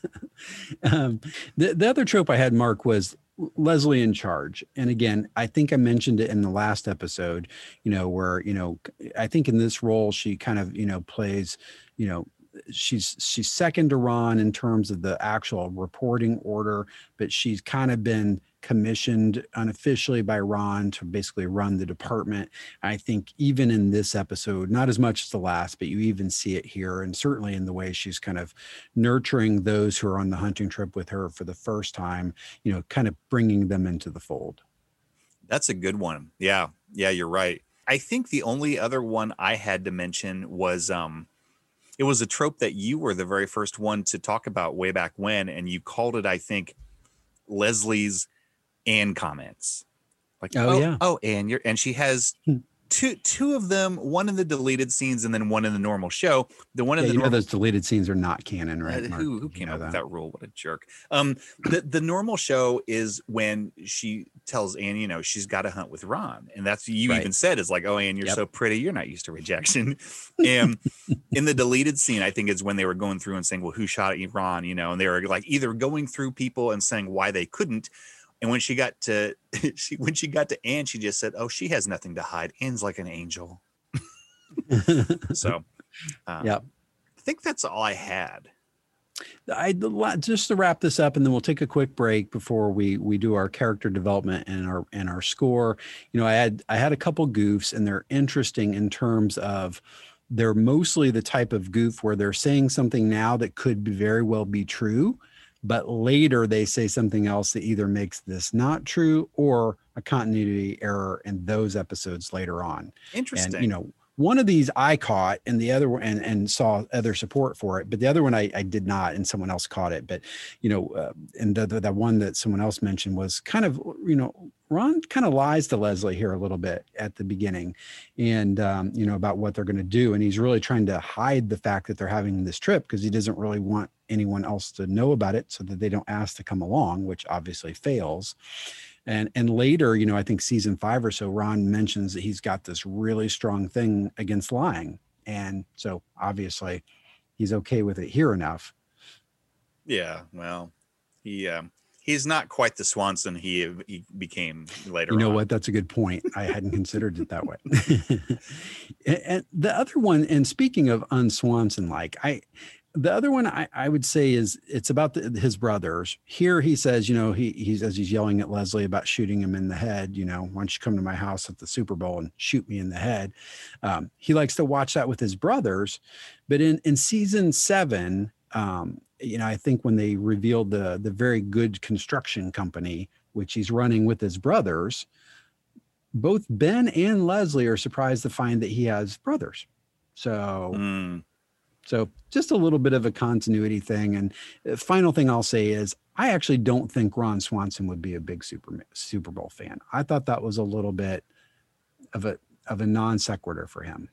[SPEAKER 1] um, the, the other trope I had, Mark, was Leslie in charge. And again, I think I mentioned it in the last episode, you know, where, you know, I think in this role, she kind of, you know, plays, you know, she's she's second to Ron in terms of the actual reporting order, but she's kind of been commissioned unofficially by Ron to basically run the department. I think even in this episode, not as much as the last, but you even see it here, and certainly in the way she's kind of nurturing those who are on the hunting trip with her for the first time, you know, kind of bringing them into the fold.
[SPEAKER 2] That's a good one. Yeah. Yeah, you're right. I think the only other one I had to mention was um it was a trope that you were the very first one to talk about way back when and you called it I think Leslie's and comments. Like
[SPEAKER 1] Oh, yeah.
[SPEAKER 2] Oh, and you're and she has
[SPEAKER 1] Hmm.
[SPEAKER 2] two two of them, one in the deleted scenes and then one in the normal show. The one in
[SPEAKER 1] Yeah,
[SPEAKER 2] the normal
[SPEAKER 1] those deleted scenes are not canon, right?
[SPEAKER 2] uh,
[SPEAKER 1] Mark?
[SPEAKER 2] who who came up with
[SPEAKER 1] that.
[SPEAKER 2] that rule? What a jerk. Um, the the normal show is when she tells Ann, you know, she's got to hunt with Ron, and that's you
[SPEAKER 1] Right.
[SPEAKER 2] even said is like, oh, Ann, you're
[SPEAKER 1] Yep.
[SPEAKER 2] so pretty, you're not used to rejection. and in the deleted scene, I think is when they were going through and saying, well, who shot at Ron, you know, and they were like either going through people and saying why they couldn't. And when she got to she when she got to Ann, she just said, "Oh, she has nothing to hide. Ann's like an angel." So, um,
[SPEAKER 1] Yep.
[SPEAKER 2] I think that's all I had.
[SPEAKER 1] I just to wrap this up, and then we'll take a quick break before we we do our character development and our and our score. You know, I had I had a couple goofs, and they're interesting in terms of they're mostly the type of goof where they're saying something now that could very well be true, but later they say something else that either makes this not true or a continuity error in those episodes later on.
[SPEAKER 2] Interesting.
[SPEAKER 1] and you know one of these i caught and the other one and, and saw other support for it but the other one I, I did not and someone else caught it. But you know uh, and the, the the one that someone else mentioned was kind of you know ron kind of lies to leslie here a little bit at the beginning and um, you know about what they're going to do. And he's really trying to hide the fact that they're having this trip because he doesn't really want anyone else to know about it so that they don't ask to come along which obviously fails. And and later you know i think season five or so ron mentions that he's got this really strong thing against lying. And so obviously he's okay with it here enough.
[SPEAKER 2] Yeah, well, he um, he's not quite the Swanson he he became later.
[SPEAKER 1] you know
[SPEAKER 2] on.
[SPEAKER 1] what? That's a good point. I hadn't considered it that way. And, and the other one and speaking of unswanson like i the other one I, I would say is it's about the, his brothers. Here he says you know he he says he's yelling at leslie about shooting him in the head you know why don't you come to my house at the super bowl and shoot me in the head? Um, he likes to watch that with his brothers. But in in season seven um, you know i think when they revealed the the very good construction company which he's running with his brothers both ben and leslie are surprised to find that he has brothers. So
[SPEAKER 2] Mm,
[SPEAKER 1] so just a little bit of a continuity thing. And uh, final thing I'll say is I actually don't think Ron Swanson would be a big Super Super Bowl fan. I thought that was a little bit of a of a non sequitur for him.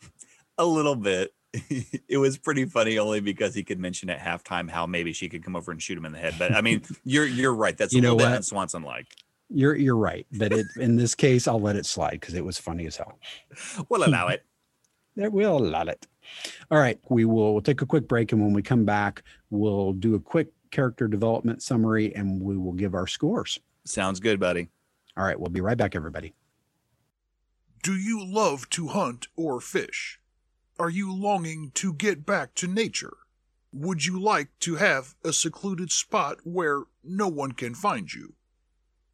[SPEAKER 2] A little bit. it was pretty funny only because he could mention at halftime how maybe she could come over and shoot him in the head. But I mean, you're you're right. That's
[SPEAKER 1] You
[SPEAKER 2] a
[SPEAKER 1] know
[SPEAKER 2] little bit
[SPEAKER 1] what?
[SPEAKER 2] Swanson like.
[SPEAKER 1] You're you're right, but it, in this case, I'll let it slide because it was funny as hell.
[SPEAKER 2] We'll allow it.
[SPEAKER 1] That will allow it. All right, we will we'll take a quick break, and when we come back, we'll do a quick character development summary, and we will give our scores.
[SPEAKER 2] Sounds good, buddy.
[SPEAKER 1] All right, we'll be right back, everybody.
[SPEAKER 3] Do you love to hunt or fish? Are you longing to get back to nature? Would you like to have a secluded spot where no one can find you?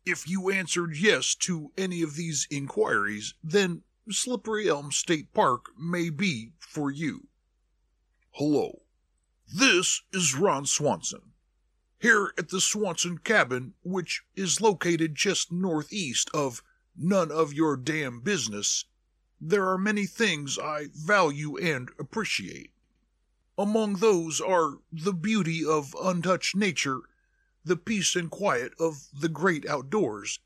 [SPEAKER 3] If you answered yes to any of these inquiries, then Slippery Elm State Park may be for you. Hello, this is Ron Swanson. Here at the Swanson Cabin, which is located just northeast of none of your damn business, there are many things I value and appreciate. Among those are the beauty of untouched nature, the peace and quiet of the great outdoors,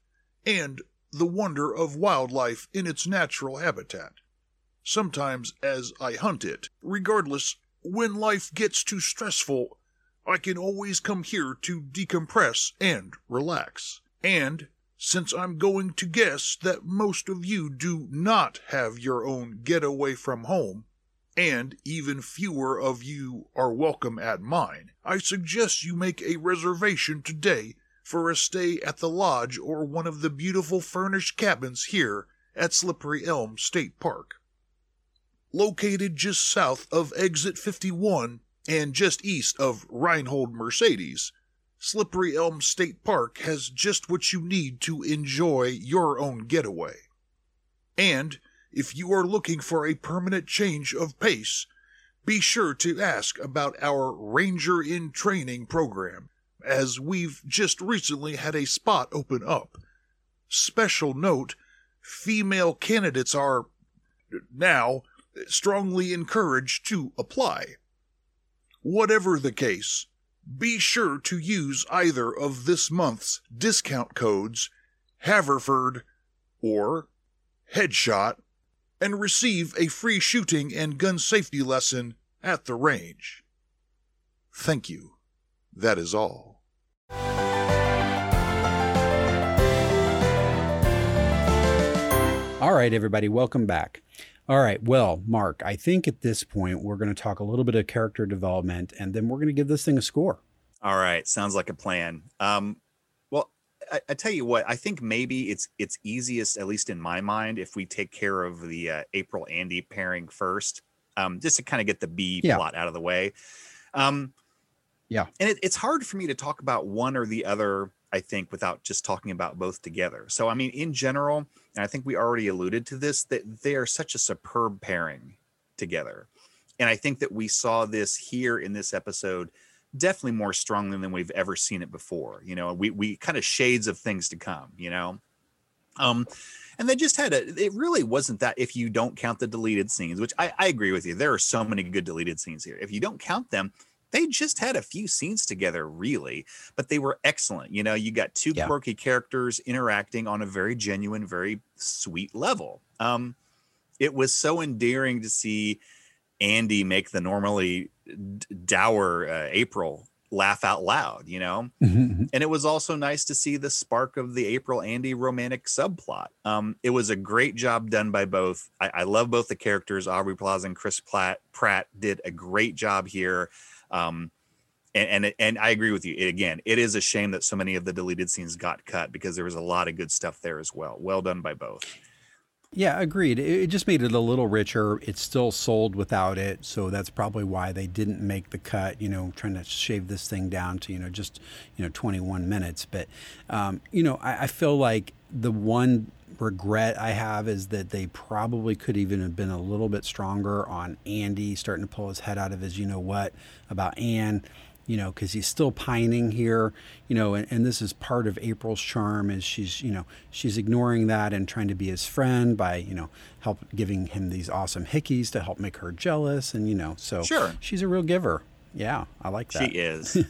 [SPEAKER 3] and the wonder of wildlife in its natural habitat. Sometimes, as I hunt it, regardless, when life gets too stressful, I can always come here to decompress and relax. And since I'm going to guess that most of you do not have your own getaway from home, and even fewer of you are welcome at mine, I suggest you make a reservation today for a stay at the lodge or one of the beautiful furnished cabins here at Slippery Elm State Park. Located just south of Exit 51 and just east of Reinhold Mercedes, Slippery Elm State Park has just what you need to enjoy your own getaway. And if you are looking for a permanent change of pace, be sure to ask about our Ranger in Training program, as we've just recently had a spot open up. Special note female candidates are now strongly encouraged to apply. Whatever the case, be sure to use either of this month's discount codes, Haverford or Headshot, and receive a free shooting and gun safety lesson at the range. Thank you. That is all.
[SPEAKER 1] All right, everybody, welcome back. All right, well, Mark, I think at this point we're going to talk a little bit of character development, and then we're going to give this thing a score.
[SPEAKER 2] All right, sounds like a plan. Um, well, I, I tell you what, I think maybe it's it's easiest, at least in my mind, if we take care of the uh, April Andy pairing first, um, just to kind of get the B
[SPEAKER 1] Yeah.
[SPEAKER 2] plot out of the way. Um,
[SPEAKER 1] Yeah.
[SPEAKER 2] and it, it's hard for me to talk about one or the other. I think without just talking about both together. So I mean, in general, and I think we already alluded to this, that they are such a superb pairing together. And I think that we saw this here in this episode definitely more strongly than we've ever seen it before. You know, we we kind of shades of things to come, you know. Um and they just had a it really wasn't that if you don't count the deleted scenes, which I, I agree with you. There are so many good deleted scenes here. If you don't count them, they just had a few scenes together, really, but they were excellent. You know, you got two
[SPEAKER 1] Yeah.
[SPEAKER 2] quirky characters interacting on a very genuine, very sweet level. Um, it was so endearing to see Andy make the normally dour uh, April laugh out loud, you know? And it was also nice to see the spark of the April Andy romantic subplot. Um, it was a great job done by both. I, I love both the characters. Aubrey Plaza and Chris Platt, Pratt did a great job here. Um, and, and and I agree with you. It, again, it is a shame that so many of the deleted scenes got cut because there was a lot of good stuff there as well. Well done by both.
[SPEAKER 1] Yeah, agreed. It, just made it a little richer. It's still sold without it, so that's probably why they didn't make the cut. You know, trying to shave this thing down to you know just you know 21 minutes. But um, you know, I, I feel like the one regret I have is that they probably could even have been a little bit stronger on Andy starting to pull his head out of his you know what about Ann you know, because he's still pining here, you know, and, and this is part of April's charm is she's, you know, she's ignoring that and trying to be his friend by, you know, help giving him these awesome hickeys to help make her jealous. And, you know, so
[SPEAKER 2] Sure.
[SPEAKER 1] she's a real giver. Yeah, I like that.
[SPEAKER 2] She is.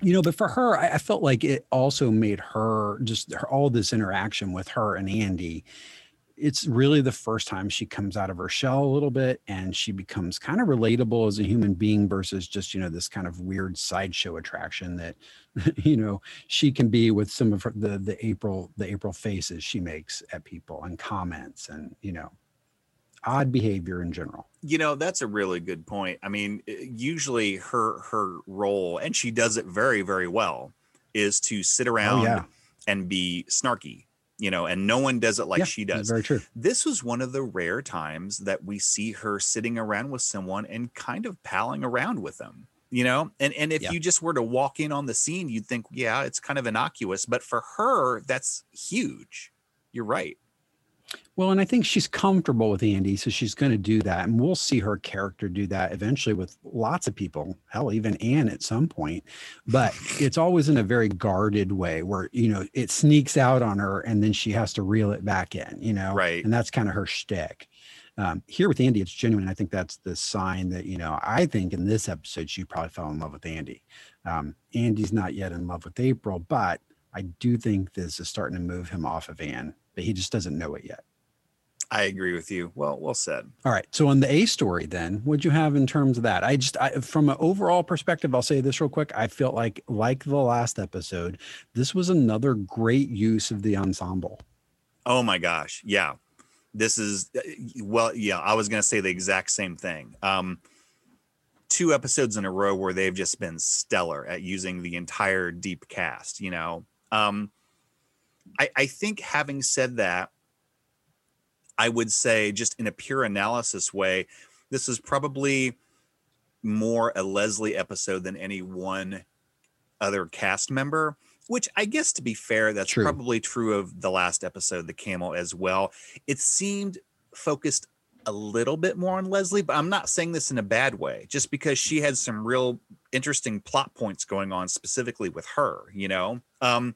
[SPEAKER 1] You know, but for her, I, I felt like it also made her just her, all this interaction with her and Andy. it's really the first time she comes out of her shell a little bit and she becomes kind of relatable as a human being versus just you know this kind of weird sideshow attraction that you know she can be with some of her, the the april the april faces she makes at people and comments and you know odd behavior in general.
[SPEAKER 2] You know that's a really good point. I mean usually her her role and she does it very very well is to sit oh, around
[SPEAKER 1] oh yeah.
[SPEAKER 2] and be snarky you know and no one does it like
[SPEAKER 1] Yeah,
[SPEAKER 2] she does.
[SPEAKER 1] very true.
[SPEAKER 2] This was one of the rare times that we see her sitting around with someone and kind of palling around with them you know? And and if
[SPEAKER 1] Yeah.
[SPEAKER 2] you just were to walk in on the scene you'd think yeah it's kind of innocuous but for her that's huge. You're right
[SPEAKER 1] Well, and I think she's comfortable with Andy, so she's going to do that. And we'll see her character do that eventually with lots of people, hell, even Ann at some point. But it's always in a very guarded way where, you know, it sneaks out on her and then she has to reel it back in, you know?
[SPEAKER 2] Right.
[SPEAKER 1] And that's kind of her shtick. Um, here with Andy, it's genuine. I think that's the sign that, you know, I think in this episode, she probably fell in love with Andy. Um, Andy's not yet in love with April, but I do think this is starting to move him off of Ann, but he just doesn't know it yet.
[SPEAKER 2] i agree with you well well said
[SPEAKER 1] All right. So on the A story, then, what'd you have in terms of that? I just, I, from an overall perspective, I'll say this real quick. I felt like, like the last episode, this was another great use of the ensemble.
[SPEAKER 2] Oh my gosh. Yeah. This is uh, well, yeah, I was going to say the exact same thing. Um two episodes in a row where they've just been stellar at using the entire deep cast, you know. Um I I think having said that I would say just in a pure analysis way, this is probably more a Leslie episode than any one other cast member which I guess to be fair, that's
[SPEAKER 1] True.
[SPEAKER 2] probably true of the last episode, The Camel, as well. It seemed focused a little bit more on Leslie, but I'm not saying this in a bad way, just because she had some real interesting plot points going on specifically with her, you know? Um,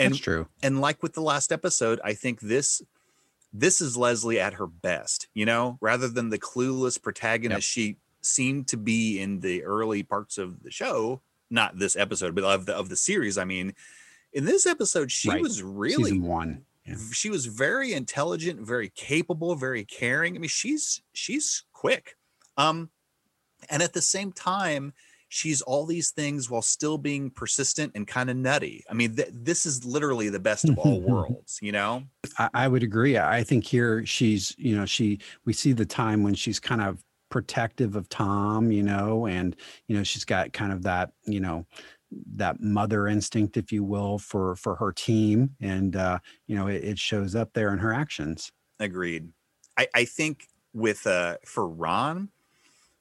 [SPEAKER 2] and
[SPEAKER 1] That's true.
[SPEAKER 2] and like with the last episode, I think this this is Leslie at her best, you know, rather than the clueless protagonist she seemed to be in the early parts of the show, not this episode, but of the of the series. I mean, in this episode, she
[SPEAKER 1] Right.
[SPEAKER 2] was really
[SPEAKER 1] Season one. Yeah.
[SPEAKER 2] she was very intelligent, very capable, very caring. I mean, she's she's quick. Um and at the same time, she's all these things while still being persistent and kind of nutty. I mean, th- this is literally the best of all worlds, you know?
[SPEAKER 1] I, I would agree. I think here she's, you know, she, we see the time when she's kind of protective of Tom, you know, and, you know, she's got kind of that, you know, that mother instinct, if you will, for, for her team. And, uh, you know, it, it shows up there in her actions.
[SPEAKER 2] Agreed. I, I think with uh for Ron,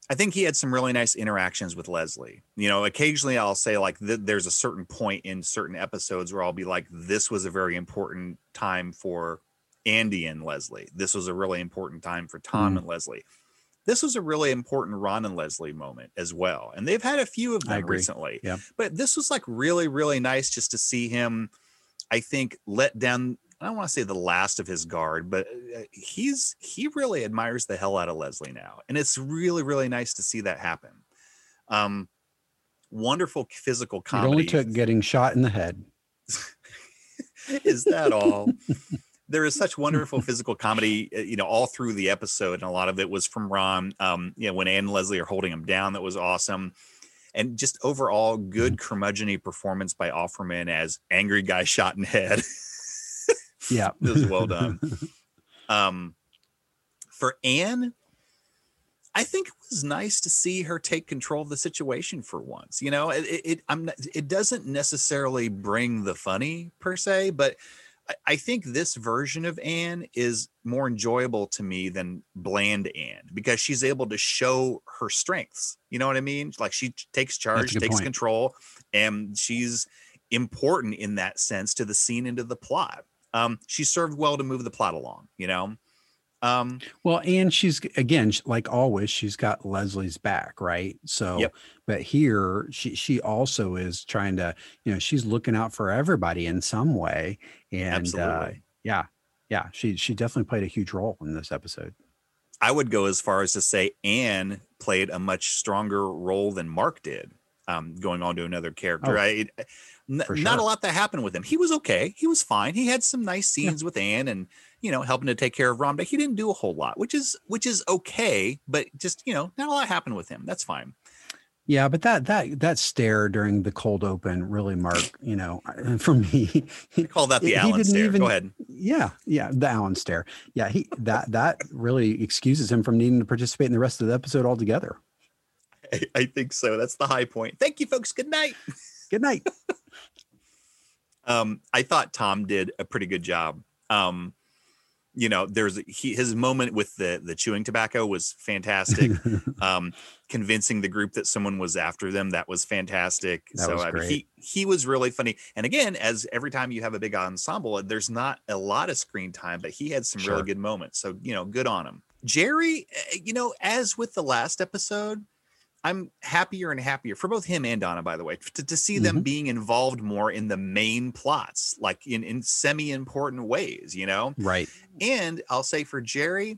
[SPEAKER 2] I think he had some really nice interactions with Leslie. You know, occasionally I'll say like th- there's a certain point in certain episodes where I'll be like, this was a very important time for Andy and Leslie. This was a really important time for Tom
[SPEAKER 1] Mhm.
[SPEAKER 2] and Leslie. This was a really important Ron and Leslie moment as well. And they've had a few of them recently.
[SPEAKER 1] Yeah.
[SPEAKER 2] But this was like really, really nice just to see him, I think, let down I don't want to say the last of his guard, but uh, he's he really admires the hell out of Leslie now, and it's really really nice to see that happen. Um, wonderful physical comedy.
[SPEAKER 1] It only took getting shot in the head.
[SPEAKER 2] is that all? there is such wonderful physical comedy, uh, you know, all through the episode, and a lot of it was from Ron. Um, you know, when Ann and Leslie are holding him down, that was awesome. And just overall, good curmudgeony performance by Offerman as angry guy shot in head.
[SPEAKER 1] Yeah.
[SPEAKER 2] It was well done. um for Ann, I think it was nice to see her take control of the situation for once. You know, it, it, not, it doesn't necessarily bring the funny per se, but I, I think this version of Ann is more enjoyable to me than bland Ann because she's able to show her strengths. You know what I mean? Like she takes charge, takes
[SPEAKER 1] point.
[SPEAKER 2] control, and she's important in that sense to the scene and to the plot. Um, she served well to move the plot along. You know. Um,
[SPEAKER 1] Well, and she's again, like always, she's got Leslie's back, right? So,
[SPEAKER 2] Yep.
[SPEAKER 1] but here she she also is trying to, you know, she's looking out for everybody in some way, and uh, yeah, yeah, she she definitely played a huge role in this episode.
[SPEAKER 2] I would go as far as to say Ann played a much stronger role than Mark did. Um, going on to another character,
[SPEAKER 1] Oh.
[SPEAKER 2] I, N-
[SPEAKER 1] For
[SPEAKER 2] Not a lot that happened with him. He was okay. He was fine. He had some nice scenes with Ann and you know helping to take care of Ron, but he didn't do a whole lot, which is which is okay. But just you know, not a lot happened with him. That's fine.
[SPEAKER 1] Yeah, but that that that stare during the cold open really, Mark, you know, for me,
[SPEAKER 2] He, call that the
[SPEAKER 1] He
[SPEAKER 2] Allen stare.
[SPEAKER 1] even-
[SPEAKER 2] Go ahead.
[SPEAKER 1] yeah, yeah, the Allen stare. Yeah, he that that really excuses him from needing to participate in the rest of the episode altogether.
[SPEAKER 2] I, I think so. That's the high point. Thank you, folks. Good night.
[SPEAKER 1] Good night.
[SPEAKER 2] um, I thought Tom did a pretty good job. Um, you know, there's he his moment with the the chewing tobacco was fantastic. um, convincing the group that someone was after them that was fantastic.
[SPEAKER 1] That
[SPEAKER 2] so
[SPEAKER 1] was
[SPEAKER 2] I mean, he he was really funny. And again, as every time you have a big ensemble, there's not a lot of screen time, but he had some
[SPEAKER 1] Sure.
[SPEAKER 2] really good moments. So you know, good on him. Jerry, eh, you know, as with the last episode, I'm happier and happier for both him and Donna, by the way, to, to see them
[SPEAKER 1] Mhm.
[SPEAKER 2] being involved more in the main plots, like in, in semi important ways, you know?
[SPEAKER 1] right.
[SPEAKER 2] And I'll say for Jerry,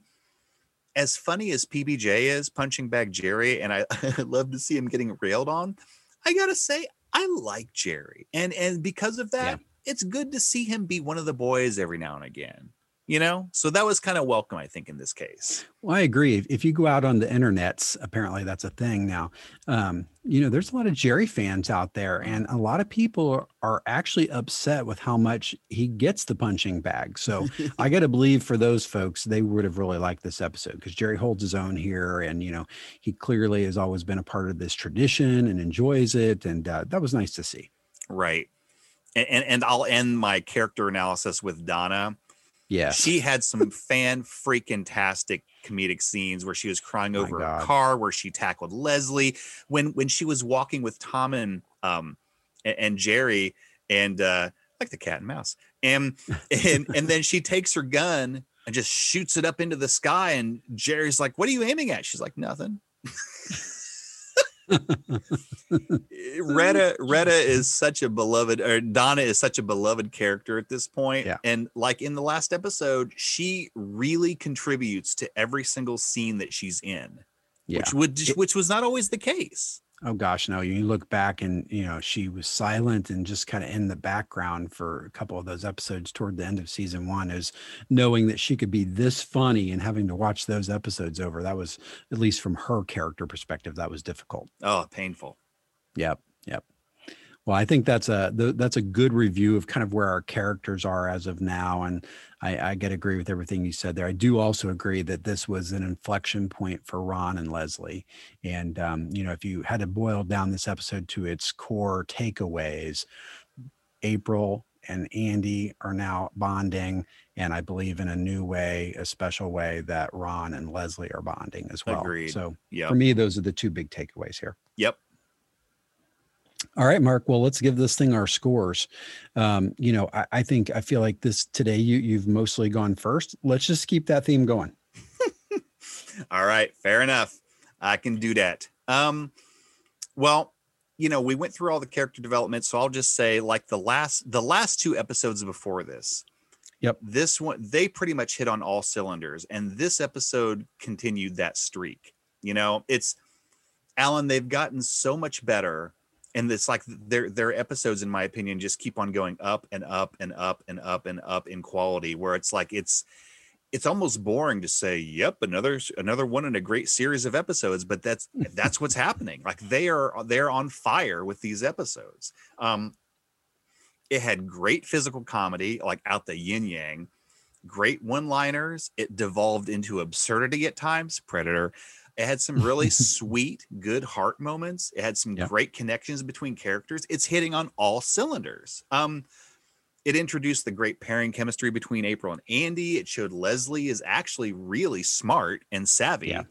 [SPEAKER 2] as funny as PBJ is punching bag Jerry, and I, I love to see him getting railed on, I gotta say, I like Jerry. And and because of that, it's good to see him be one of the boys every now and again. You know, so that was kind of welcome, I think, in this case.
[SPEAKER 1] Well, I agree. If, you go out on the internets, apparently that's a thing now. Um, you know, there's a lot of Jerry fans out there, and a lot of people are, actually upset with how much he gets the punching bag. So I got to believe for those folks, they would have really liked this episode because Jerry holds his own here, and you know, he clearly has always been a part of this tradition and enjoys it, and uh, that was nice to see.
[SPEAKER 2] Right. And, and and I'll end my character analysis with Donna.
[SPEAKER 1] Yes.
[SPEAKER 2] She had some fan freaking tastic comedic scenes where she was crying over a car, where she tackled Leslie when when she was walking with Tom and um and, and Jerry and uh like the cat and mouse. And and and then she takes her gun and just shoots it up into the sky and Jerry's like, "What are you aiming at?" She's like, "Nothing." Retta Retta is such a beloved or Donna is such a beloved character at this point.
[SPEAKER 1] Yeah.
[SPEAKER 2] And like in the last episode, she really contributes to every single scene that she's in.
[SPEAKER 1] yeah.
[SPEAKER 2] Which would which was not always the case.
[SPEAKER 1] Oh gosh, no. You look back and you know, she was silent and just kind of in the background for a couple of those episodes toward the end of season one is knowing that she could be this funny and having to watch those episodes over. That was at least from her character perspective, that was difficult.
[SPEAKER 2] Oh, painful.
[SPEAKER 1] Yep. Yep. Well, I think that's a th- that's a good review of kind of where our characters are as of now, and I, I get to agree with everything you said there. I do also agree that this was an inflection point for Ron and Leslie, and um, you know, if you had to boil down this episode to its core takeaways, April and Andy are now bonding, and I believe in a new way, a special way that Ron and Leslie are bonding as well.
[SPEAKER 2] Agreed.
[SPEAKER 1] So
[SPEAKER 2] Yeah.
[SPEAKER 1] for me, those are the two big takeaways here.
[SPEAKER 2] Yep.
[SPEAKER 1] All right, Mark. Well, let's give this thing our scores. Um, you know, I, I think I feel like this today. You you've mostly gone first. Let's just keep that theme going.
[SPEAKER 2] All right, fair enough. I can do that. Um, well, you know, we went through all the character development, so I'll just say, like the last the last two episodes before this.
[SPEAKER 1] Yep.
[SPEAKER 2] This one, they pretty much hit on all cylinders, and this episode continued that streak. You know, it's Alan. They've gotten so much better, and it's like their their episodes, in my opinion, just keep on going up and up and up and up and up in quality. Where it's like it's it's almost boring to say yep another another one in a great series of episodes but that's that's what's happening like they are they're on fire with these episodes um it had great physical comedy like out the yin yang great one liners it devolved into absurdity at times predator it had some really sweet good heart moments it had some
[SPEAKER 1] Yeah.
[SPEAKER 2] great connections between characters it's hitting on all cylinders um it introduced the great pairing chemistry between April and Andy. It showed Leslie is actually really smart and savvy.
[SPEAKER 1] Yeah.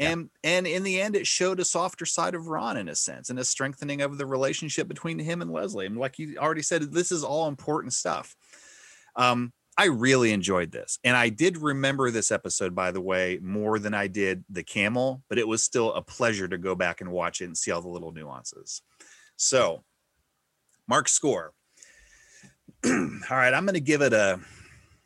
[SPEAKER 1] Yeah.
[SPEAKER 2] And and in the end, it showed a softer side of Ron in a sense and a strengthening of the relationship between him and Leslie. And like you already said, this is all important stuff. Um, I really enjoyed this. And I did remember this episode, by the way, more than I did the camel, but it was still a pleasure to go back and watch it and see all the little nuances. So, Mark's score. all right, I'm going to give it a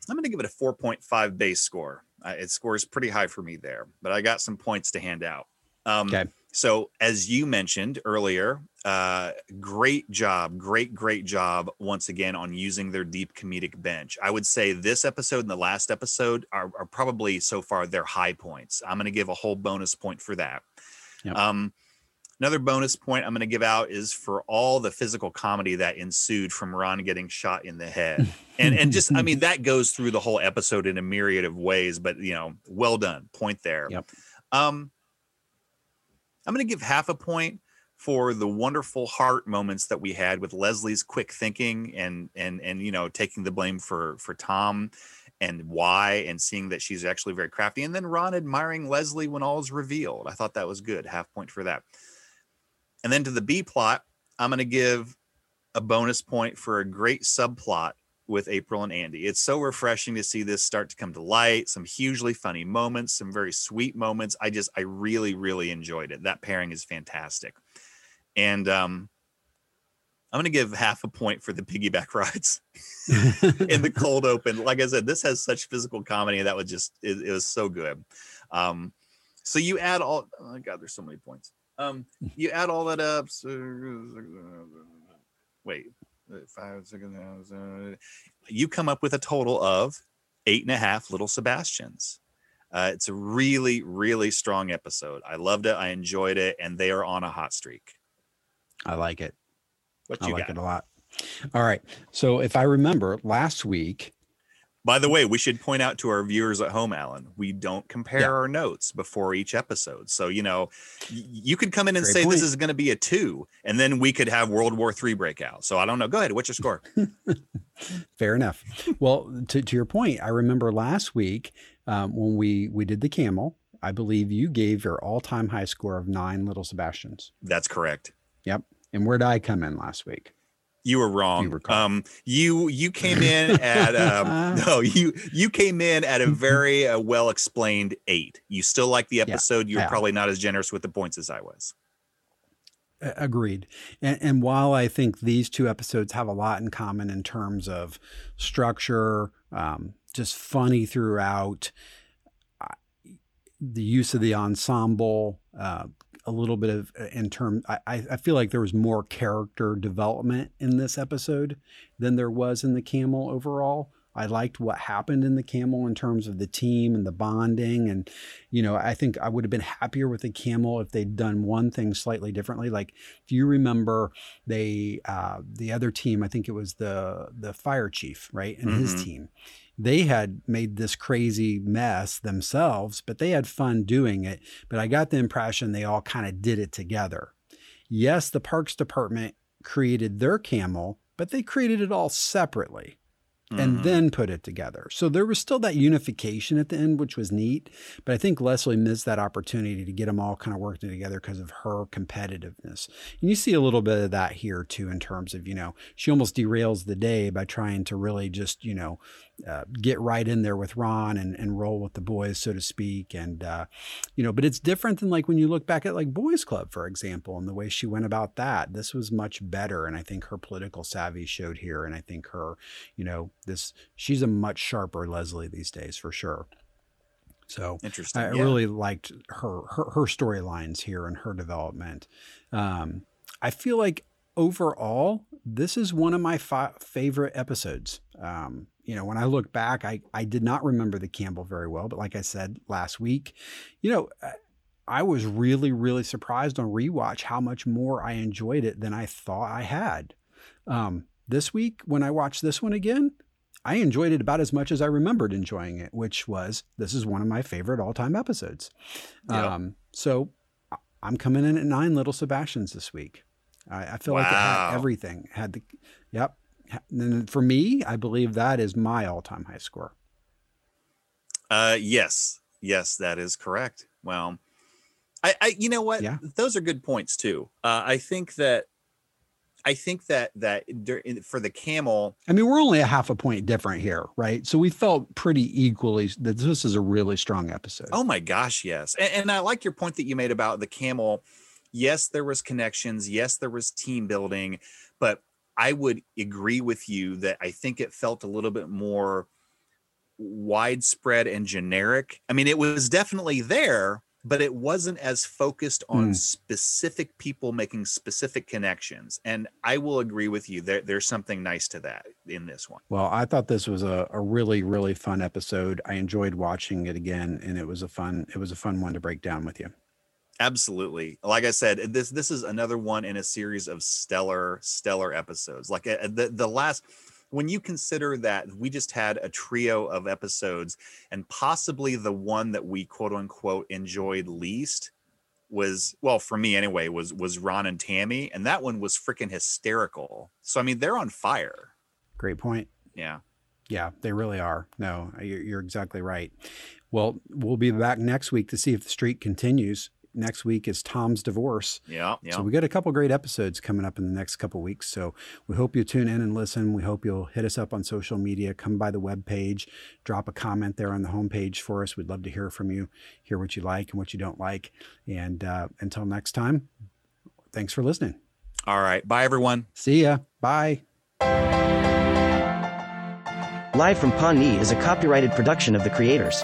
[SPEAKER 2] I'm going to give it a 4.5 base score. Uh, it scores pretty high for me there, but I got some points to hand out. Um,
[SPEAKER 1] Okay.
[SPEAKER 2] So, as you mentioned earlier, uh, great job, great, great job once again on using their deep comedic bench. I would say this episode and the last episode are, are probably so far their high points. I'm going to give a whole bonus point for that.
[SPEAKER 1] Yep.
[SPEAKER 2] Um, another bonus point I'm going to give out is for all the physical comedy that ensued from Ron getting shot in the head. and and just I mean that goes through the whole episode in a myriad of ways, but you know, well done. Point there.
[SPEAKER 1] Yep.
[SPEAKER 2] Um I'm going to give half a point for the wonderful heart moments that we had with Leslie's quick thinking and and and you know taking the blame for for Tom and why and seeing that she's actually very crafty and then Ron admiring Leslie when all is revealed. I thought that was good. Half point for that. And then to the B plot, I'm going to give a bonus point for a great subplot with April and Andy. It's so refreshing to see this start to come to light. Some hugely funny moments, some very sweet moments. I just, I really, really enjoyed it. That pairing is fantastic. And um, I'm going to give half a point for the piggyback rides in the cold open. Like I said, this has such physical comedy. That was just, it, it was so good. Um, so you add all, oh my God, there's so many points. Um, you add all that up. So, wait, five, six, uh, you come up with a total of eight and a half little Sebastians. Uh, it's a really, really strong episode. I loved it. I enjoyed it, and they are on a hot streak.
[SPEAKER 1] I like it.
[SPEAKER 2] What
[SPEAKER 1] I like
[SPEAKER 2] got?
[SPEAKER 1] it a lot. All right. So if I remember last week,
[SPEAKER 2] By the way, we should point out to our viewers at home, Alan, we don't compare
[SPEAKER 1] Yeah.
[SPEAKER 2] our notes before each episode. So, you know, you could come in and
[SPEAKER 1] Great
[SPEAKER 2] say this is going to be a two, and then we could have World War Three breakout. So I don't know. Go ahead. What's your score?
[SPEAKER 1] fair enough. well, to, to your point, I remember last week um, when we we did the camel. I believe you gave your all time high score of nine little Sebastians.
[SPEAKER 2] That's correct.
[SPEAKER 1] Yep. And where did I come in last week?
[SPEAKER 2] You were wrong.
[SPEAKER 1] recall.
[SPEAKER 2] um, you you came in at um, no, you you came in at a very uh, well explained eight. You still like the episode. You were
[SPEAKER 1] yeah.
[SPEAKER 2] probably not as generous with the points as I was.
[SPEAKER 1] Agreed. And, and while I think these two episodes have a lot in common in terms of structure, um, just funny throughout, the use of the ensemble, uh, a little bit of uh, in term. I, I feel like there was more character development in this episode than there was in the camel overall. I liked what happened in the camel in terms of the team and the bonding. And, you know, I think I would have been happier with the camel if they'd done one thing slightly differently. Like if you remember they uh the other team, I think it was the the fire chief, right? And his
[SPEAKER 2] Mhm.
[SPEAKER 1] team. They had made this crazy mess themselves, but they had fun doing it. But I got the impression they all kind of did it together. Yes, the parks department created their camel, but they created it all separately and
[SPEAKER 2] Mhm.
[SPEAKER 1] then put it together. So there was still that unification at the end, which was neat. But I think Leslie missed that opportunity to get them all kind of working together because of her competitiveness. And you see a little bit of that here too, in terms of, you know, she almost derails the day by trying to really just, you know, uh, get right in there with Ron and, and roll with the boys, so to speak. And, uh, you know, but it's different than like when you look back at like Boys Club, for example, and the way she went about that. This was much better. And I think her political savvy showed here. And I think her, you know, this, she's a much sharper Leslie these days for sure. So
[SPEAKER 2] Interesting.
[SPEAKER 1] I
[SPEAKER 2] yeah.
[SPEAKER 1] really liked her her, her storylines here and her development. Um, I feel like overall, this is one of my fi- favorite episodes. Um, you know, when I look back, I I did not remember the camel very well, but like I said last week, you know. I- I was really, really surprised on rewatch how much more I enjoyed it than I thought I had. Um, this week, when I watched this one again, I enjoyed it about as much as I remembered enjoying it, which was this is one of my favorite all time episodes.
[SPEAKER 2] Yep.
[SPEAKER 1] Um, so I'm coming in at nine little Sebastians this week. I, I feel like it had everything. Had the yep. And for me, I believe that is my all time high score.
[SPEAKER 2] Uh, yes, yes, that is correct. Well, I, I, you know what?
[SPEAKER 1] Yeah.
[SPEAKER 2] Those are good points too. Uh, I think that, I think that that for the camel,
[SPEAKER 1] I mean, we're only a half a point different here, right? So we felt pretty equally that this is a really strong episode.
[SPEAKER 2] oh my gosh, yes, and, and I like your point that you made about the camel. Yes, there was connections. Yes, there was team building, but I would agree with you that I think it felt a little bit more widespread and generic. I mean, it was definitely there, but it wasn't as focused on
[SPEAKER 1] Mm.
[SPEAKER 2] specific people making specific connections. And I will agree with you. There, there's something nice to that in this one.
[SPEAKER 1] Well, I thought this was a, a really, really fun episode. I enjoyed watching it again, and it was a fun, it was a fun one to break down with you.
[SPEAKER 2] Absolutely. Like I said, this this is another one in a series of stellar stellar episodes. Like uh, the the last when you consider that we just had a trio of episodes and possibly the one that we quote unquote enjoyed least was well for me anyway was was Ron and Tammy and that one was freaking hysterical. So I mean they're on fire.
[SPEAKER 1] Great point.
[SPEAKER 2] Yeah.
[SPEAKER 1] Yeah, they really are. No, you're, you're exactly right. Well, we'll be back next week to see if the streak continues. Next week is Tom's divorce.
[SPEAKER 2] Yeah. Yeah.
[SPEAKER 1] So we got a couple great episodes coming up in the next couple weeks. So we hope you tune in and listen. We hope you'll hit us up on social media, come by the webpage, drop a comment there on the homepage for us. We'd love to hear from you, hear what you like and what you don't like. And uh, until next time, thanks for listening.
[SPEAKER 2] All right. Bye everyone.
[SPEAKER 1] See ya. Bye.
[SPEAKER 7] Live from Pawnee is a copyrighted production of the creators.